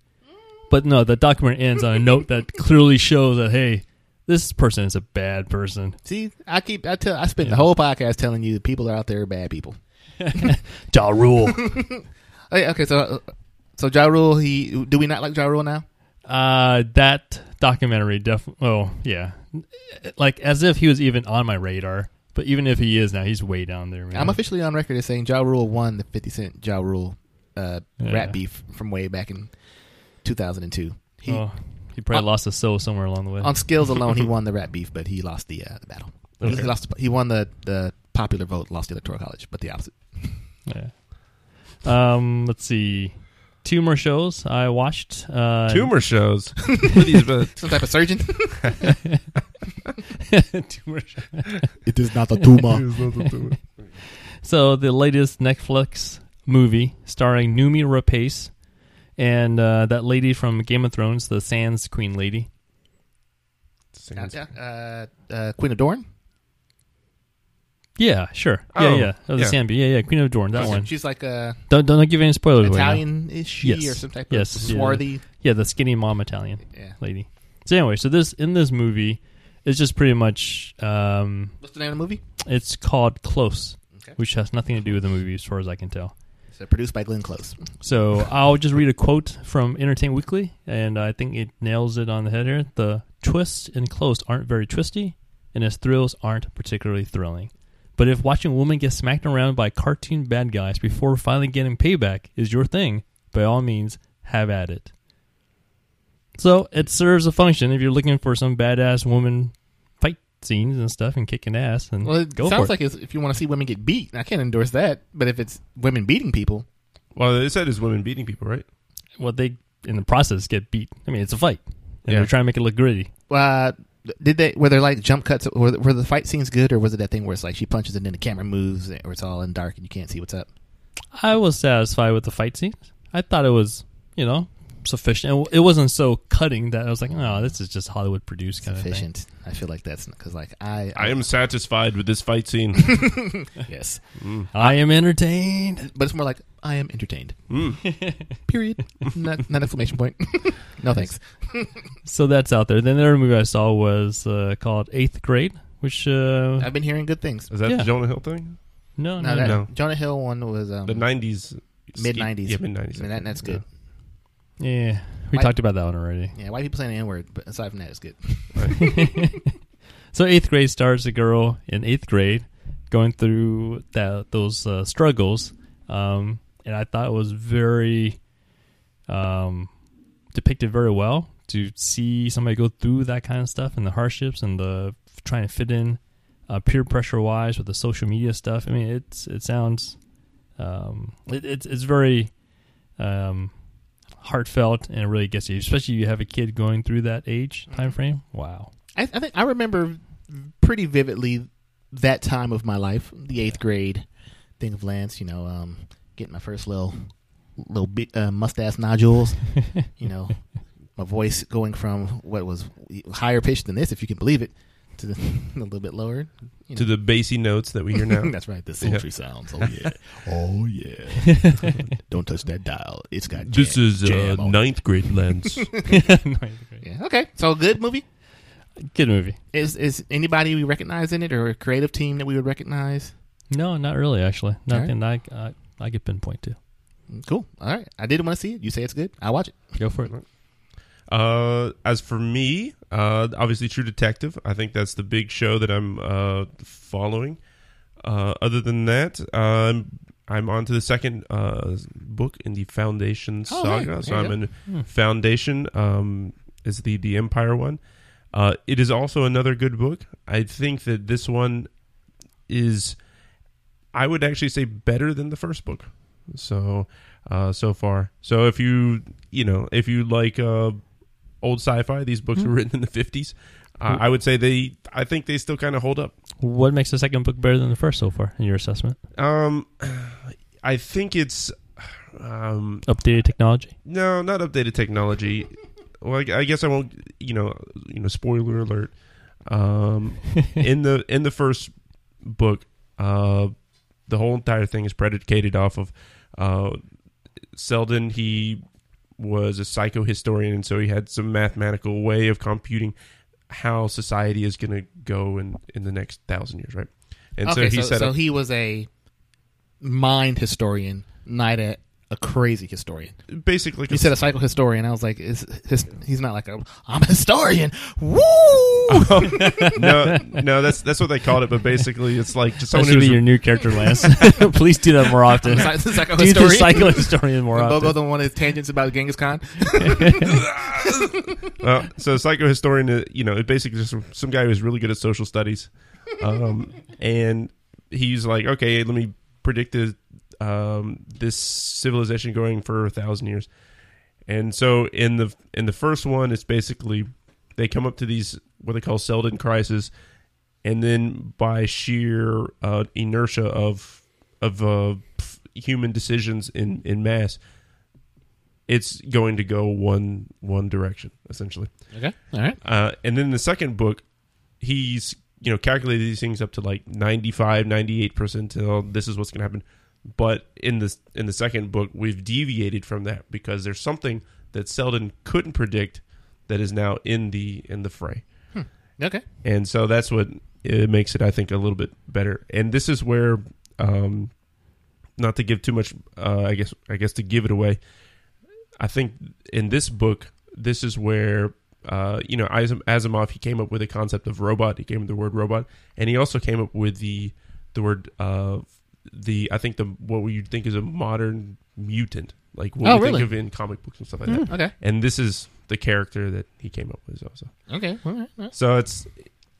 But no, the document ends on a note that clearly shows that hey, this person is a bad person. See, I keep I tell I spent the whole podcast telling you people are out there are bad people. Ja Rule. Okay, okay, so so Ja Rule, he do we not like Ja Rule now? uh, that documentary definitely. Oh yeah, like as if he was even on my radar. But even if he is now, he's way down there. Man. I'm officially on record as saying Ja Rule won the 50 Cent Ja Rule uh, Yeah. rap beef from way back in 2002. He oh, he probably on- lost his soul somewhere along the way. on skills alone, he won the rat beef, but he lost the uh, the battle. He Okay. lost. He won the the popular vote, lost the electoral college, but the opposite. Yeah. Um, let's see. Two more shows I watched. Uh, Tumor shows. What are these about? Some type of surgeon. Two more shows. it is not a tumor. So the latest Netflix movie starring Noomi Rapace and uh, that lady from Game of Thrones, the Sands Queen lady. yeah, uh, uh, Queen of Dorne. Yeah, sure. Oh, yeah, yeah. That was yeah. a Sand. Yeah, yeah. Queen of Dorne. That one. She's like a Don't don't give any spoilers. away now. Italian is she Yes. or some type Yes, of yeah. swarthy. Yeah, the skinny mom Italian Yeah. lady. So anyway, so this in this movie, it's just pretty much. Um, What's the name of the movie? it's called Close, Okay. which has nothing to do with the movie as far as I can tell. So uh, produced by Glenn Close. So I'll just read a quote from Entertain Weekly, and I think it nails it on the head here. The twists in Close aren't very twisty, and its thrills aren't particularly thrilling. But if watching a woman get smacked around by cartoon bad guys before finally getting payback is your thing, by all means, have at it. So it serves a function if you're looking for some badass woman scenes and stuff and kicking ass. And Well, it go sounds for like it's, if you want to see women get beat, I can't endorse that. But if it's women beating people, Well, they said it's women beating people, right? it. Well, they in the process get beat. I mean, it's a fight, and Yeah. they're trying to make it look gritty. uh, did they were there like jump cuts? Were, were the fight scenes good, or was it that thing where it's like she punches and then the camera moves, or it's all in dark and you can't see what's up? I was satisfied with the fight scenes. I thought it was, you know, sufficient. It- It wasn't so cutting that I was like, oh, this is just Hollywood produced kind Sufficient. I feel like that's because like I, I am satisfied with this fight scene. yes, of thing. I am entertained. but it's more like I am entertained. Mm. Period. not, not exclamation point. no thanks. So that's out there. Then the other movie I saw was uh, called Eighth Grade, which uh, I've been hearing good things. Is that Yeah. the Jonah Hill thing? no, No, no, that no. no. Jonah Hill one was um, The nineties, mid nineties. Yeah, mid nineties. I mean, that, that's good. Yeah, we White- talked about that one already. Yeah, white people saying the N word, but aside from that, it's good. So eighth grade stars a girl in eighth grade going through that those uh, struggles, um, and I thought it was very um, depicted very well to see somebody go through that kind of stuff and the hardships and the trying to fit in uh, peer pressure wise with the social media stuff. I mean, it's it sounds um, it, it's it's very um, heartfelt and it really gets you, especially if you have a kid going through that age time frame. Wow. I, I think I remember pretty vividly that time of my life, the eighth grade thing of Lance. You know, um, getting my first little little bit, uh, mustache nodules. you know, my voice going from what was higher pitched than this, if you can believe it, to the, a little bit lower. You To the bassy notes that we hear now. That's right, the sultry sounds. Oh yeah, oh yeah. Don't touch that dial. It's got this jam- is uh, jam on it. ninth grade lens. Yeah. Okay. So good movie. Good movie. Is is anybody we recognize in it, or a creative team that we would recognize? No, not really. Actually, All right. nothing I I, I could pinpoint to. Cool. All right. I didn't want to see it. You say it's good. I'll watch it. Go for it. Uh, as for me, uh, obviously True Detective. I think that's the big show that I'm uh, following. Uh, other than that, um, I'm on to the second uh, book in the Foundation Oh, saga. right. So I'm go. in Foundation. Um, is the the Empire one. Uh, it is also another good book. I think that this one is, I would actually say, better than the first book. So, uh, so far. So if you, you know, if you like uh, old sci-fi, these books were written in the fifties. Uh, I would say they. I think they still kind of hold up. What makes the second book better than the first so far in your assessment? Um, I think it's. Um, Updated technology. No, not updated technology. Well, I I guess I won't. You know, you know. Spoiler alert. Um, in the in the first book, uh, the whole entire thing is predicated off of uh, Seldon. He was a psychohistorian, and so he had some mathematical way of computing how society is going to go in in the next thousand years, right? And okay, so he so, said, so he was a mind historian, not a, a crazy historian. basically, You said a psycho historian. I was like, is his, he's not like a I'm a historian. Woo! No, no, that's that's what they called it. But basically, it's like just That someone should be who's your new character, Lance. Please do that more often. Psy- psycho do the historian. psycho historian more Bobo often. the one of tangents about Genghis Khan. uh, so psychohistorian, uh, you know, it basically just some guy who's really good at social studies, um, and he's like, okay, let me predict the, um, this civilization going for a thousand years, and so in the in the first one, it's basically they come up to these what they call Seldon crisis, and then by sheer uh, inertia of of uh, human decisions in in mass, it's going to go one one direction essentially. Okay, all right. Uh, and then the second book, he's you know calculated these things up to like 95, 98 percentile. This is what's going to happen. But in the in the second book, we've deviated from that because there's something that Seldon couldn't predict that is now in the in the fray Okay. and so that's what it makes it i think a little bit better. And this is where um not to give too much uh i guess i guess to give it away i think in this book this is where uh you know asimov he came up with the concept of robot. He came with the word robot. And he also came up with the the word uh the i think the what you'd think is a modern mutant like what Oh, we really? think of in comic books and stuff like that Okay. and this is the character that he came up with also Okay. All right. all right. so it's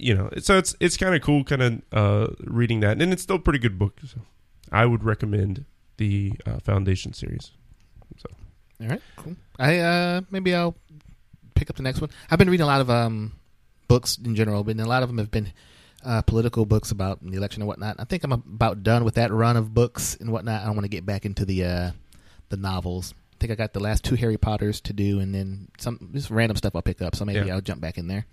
you know, so it's it's kind of cool, kind of uh, reading that, and it's still a pretty good book. So I would recommend the uh, Foundation series. So All right, cool. I uh maybe I'll pick up the next one. I've been reading a lot of um books in general, but a lot of them have been uh, political books about the election and whatnot. I think I'm about done with that run of books and whatnot. I want to get back into the uh the novels. I think I got the last two Harry Potters to do, and then some just random stuff I'll pick up. So maybe Yeah. I'll jump back in there.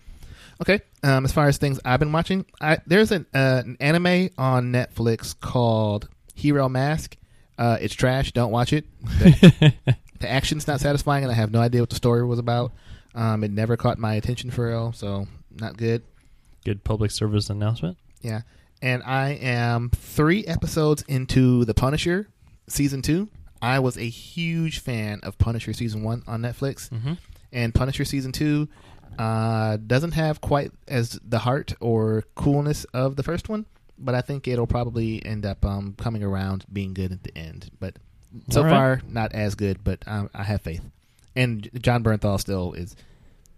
Okay. Um, as far as things I've been watching, I, there's an, uh, an anime on Netflix called Hero Mask. Uh, it's trash. Don't watch it. The, the action's not satisfying, and I have no idea what the story was about. Um, it never caught my attention for real, so not good. Good public service announcement. Yeah. And I am three episodes into The Punisher season two. I was a huge fan of Punisher season one on Netflix. Mm-hmm. And Punisher season two uh, doesn't have quite as the heart or coolness of the first one, but I think it'll probably end up um, coming around being good at the end. But so right. far, not as good, but um, I have faith. And Jon Bernthal still is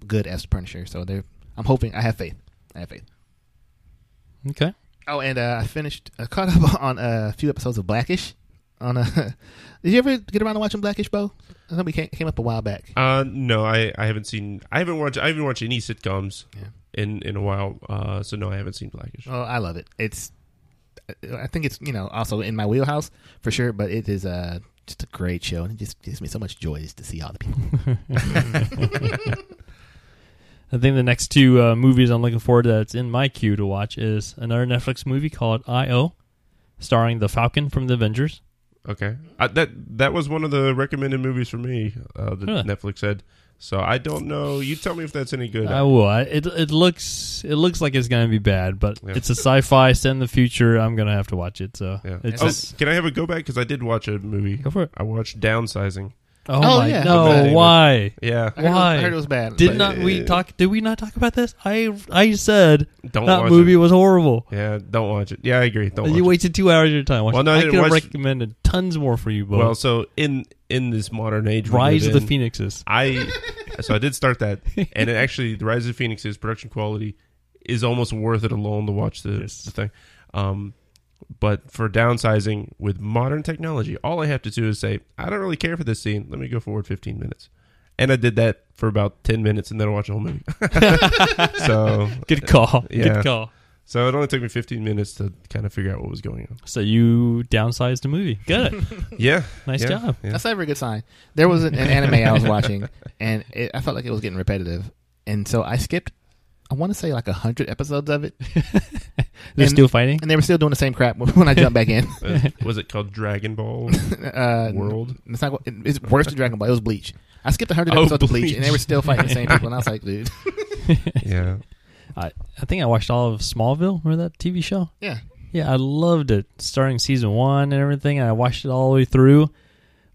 good as Punisher, so they're, I'm hoping, I have faith. I have faith. Okay. Oh, and uh, I finished, uh, caught up on a few episodes of Blackish. On a, did you ever get around to watching Blackish, Bo? I know we came, came up a while back. uh, no, I, I haven't seen I haven't watched I haven't watched any sitcoms Yeah. in in a while. Uh, so no, I haven't seen Blackish. Oh, I love it. It's, I think it's you know also in my wheelhouse for sure, but it is uh, just a great show, and it just gives me so much joy just to see all the people. I think the next two uh, movies I'm looking forward to that's in my queue to watch is another Netflix movie called I.O., starring the Falcon from the Avengers. Okay, I, that that was one of the recommended movies for me uh, that Huh. Netflix said. So I don't know. You tell me if that's any good. I will. I- It it looks it looks like it's gonna be bad, but Yeah. it's a sci-fi set in the future. I'm gonna have to watch it. So yeah. it's oh, can I have a go back? Because I did watch a movie. go for it. I watched Downsizing. Oh, Oh, my yeah. no! Why? Yeah, I heard it was- Why? I heard it was bad. Did but- not we talk? Did we not talk about this? I I said don't that watch movie it. was horrible. Yeah, don't watch it. Yeah, I agree. Don't. you watch wasted two hours of your time. Watching. Well, no, I I didn't could have watch- recommended tons more for you, it. Bo. Well, so in in this modern age, we Rise live of the in, Phoenixes. I so I did start that, and it actually, the Rise of Phoenix's production quality is almost worth it alone to watch the, Yes. the thing. Um, but for downsizing with modern technology, all I have to do is say, I don't really care for this scene. Let me go forward 15 minutes. And I did that for about 10 minutes and then I watched the whole movie. so, Good call. Uh, yeah. Good call. so it only took me 15 minutes to kind of figure out what was going on. So you downsized the movie. Good. Yeah. Nice yeah, job. yeah. That's not a very good sign. There was an, an anime I was watching, and it, I felt like it was getting repetitive, and so I skipped. I want to say like a hundred episodes of it, They're And- still fighting. and they were still doing the same crap when I jumped back in. Uh, was it called Dragon Ball? uh, World? It's not. It's worse than Dragon Ball. It was Bleach. I skipped a hundred Oh, episodes of Bleach, Bleach. and they were still fighting the same people. And I was like, dude, yeah. I, I think I watched all of Smallville. Remember that TV show? Yeah. Yeah, I loved it. Starting season one and everything, and I watched it all the way through.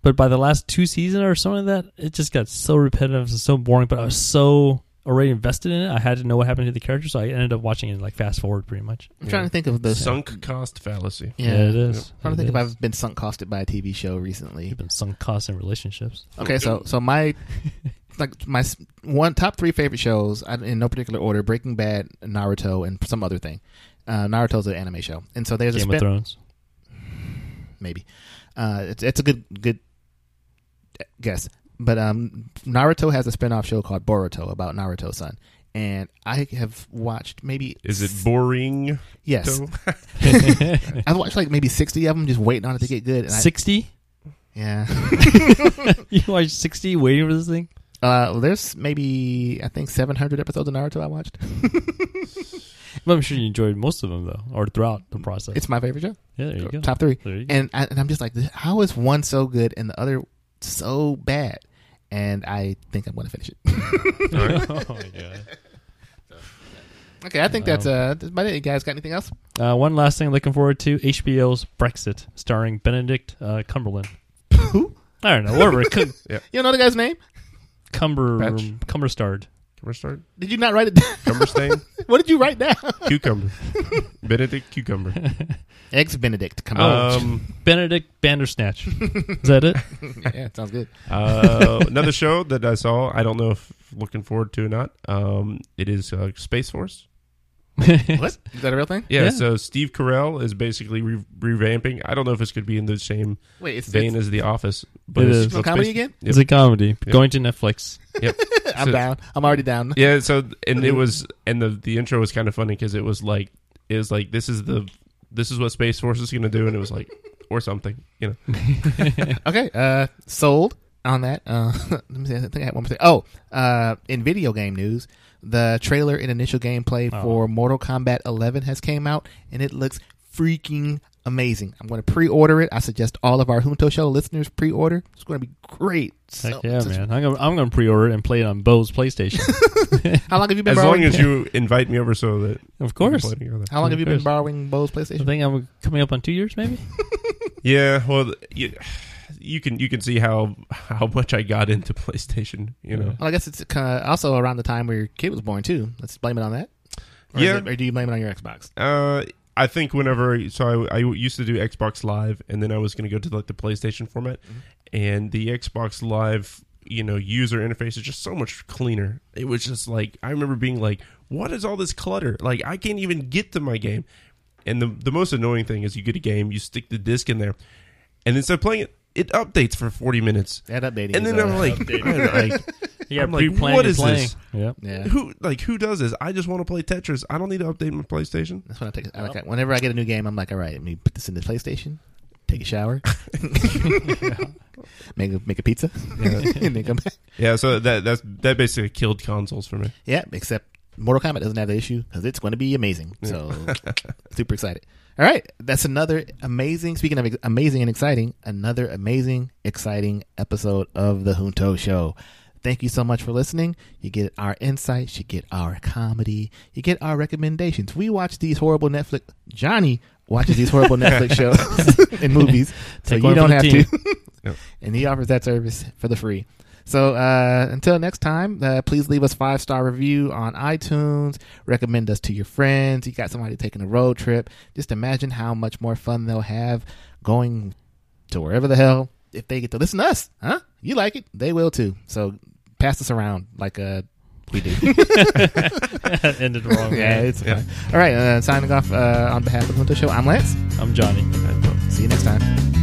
But by the last two seasons or something like that, it just got so repetitive and so boring. But I was so already invested in it, I had to know what happened to the character, so I ended up watching it like fast forward pretty much. I'm trying to think of the Sunk cost fallacy. Yeah, it is. I'm trying to It think if. I've been sunk costed by a TV show recently. You've been sunk costs in relationships. Okay, so so my like my s- one top three favorite shows I- in no particular order: Breaking Bad, Naruto, and some other thing. Uh, Naruto's an anime show, and so there's a Game spin- of Thrones. maybe. Uh, it's it's a good good guess, but um, Naruto has a spin-off show called Boruto about Naruto's son, and I have watched maybe Is it boring? yes, I've watched like maybe sixty of them, just waiting on it to get good. Sixty? yeah. you watched sixty waiting for this thing? Uh, there's maybe I think 700 episodes of Naruto I watched. But I'm sure you enjoyed most of them though, or throughout the process. It's my favorite show. yeah, there you go. Top three. There you go. And I, and I'm just like, how is one so good and the other so bad? And I think I'm going to finish it. oh my god. okay, I think that's uh, that's about it. You guys got anything else? Uh, one last thing I'm looking forward to HBO's Brexit, starring Benedict uh, Cumberland. Who? I don't know, whatever. Cum- You don't know the guy's name? Cumber Batch. Cumberstard. Cumber start? Did you not write it down? Cumber stain? what did you write down? Cucumber. Benedict Cucumber. Ex Benedict. Come on. Um, Benedict Bandersnatch. Is that it? yeah, sounds good. uh, another show that I saw, I don't know if looking forward to or not. Um, it is uh, Space Force. What? Is that a real thing? Yeah, Yeah. so Steve Carell is basically re- revamping. I don't know if it's going to be in the same Wait, it's, vein it's as The Office, but It it's, it's a comedy Space- again? It's a comedy. Going to Netflix. Yep. I'm So- down. I'm already down. Yeah, so and it was and the the intro was kind of funny because it was like it was like this is the this is what Space Force is going to do, and it was like or something, you know. Okay, uh, sold on that. Uh, let me see. I think I had one more thing. Oh, uh, in video game news, the trailer and initial gameplay Oh. for Mortal Kombat 11 has came out, and it looks freaking amazing. I'm going to pre-order it. I suggest all of our Junto Show listeners pre-order. It's going to be great. So- Heck yeah, man. I'm gonna, I'm gonna pre-order it and play it on Bo's PlayStation. How long have you been As borrowing? long as you invite me over, so that of course. we can play together. how long have you been borrowing Bo's PlayStation? I think I'm coming up on two years, maybe. Yeah, well, you, you can you can see how how much I got into PlayStation. You know, Well, I guess it's kind of also around the time where your kid was born too. Let's blame it on that. Or Yeah. it- or do you blame it on your Xbox? Uh, I think whenever so I, I used to do Xbox Live, and then I was going to go to like the PlayStation format, and the Xbox Live, you know, user interface is just so much cleaner. It was just like I remember being like, "What is all this clutter? Like I can't even get to my game." And the the most annoying thing is you get a game, you stick the disc in there, and instead of playing it, it updates for forty minutes, That updating. and then I'm uh, like, man, like You I'm like, pre-planned what your is playing. this? Yep. yeah. who like who does this? I just want to play Tetris. I don't need to update my PlayStation. That's when I take. I like, whenever I get a new game, I'm like, all right, let me put this in the PlayStation, take a shower, make a make a pizza, and then come back. Yeah, so that that's that basically killed consoles for me. Yeah, except Mortal Kombat doesn't have the issue because it's going to be amazing. So super excited. All right, that's another amazing. Speaking of amazing and exciting, another amazing, exciting episode of the Junto Show. Thank you so much for listening. You get our insights, you get our comedy, you get our recommendations. We watch these horrible Netflix. Johnny watches these horrible Netflix shows and movies, so Take you don't have team. to. And he offers that service for the free. So uh, until next time, uh, please leave us five star review on iTunes. Recommend us to your friends. You got somebody taking a road trip. Just imagine how much more fun they'll have going to wherever the hell if they get to listen to us. Huh? You like it? They will too. So pass us around like uh, we do. Ended wrong. yeah, man. it's fine. All right. Uh, signing off uh, on behalf of the Junto Show. I'm Lance. I'm Johnny. I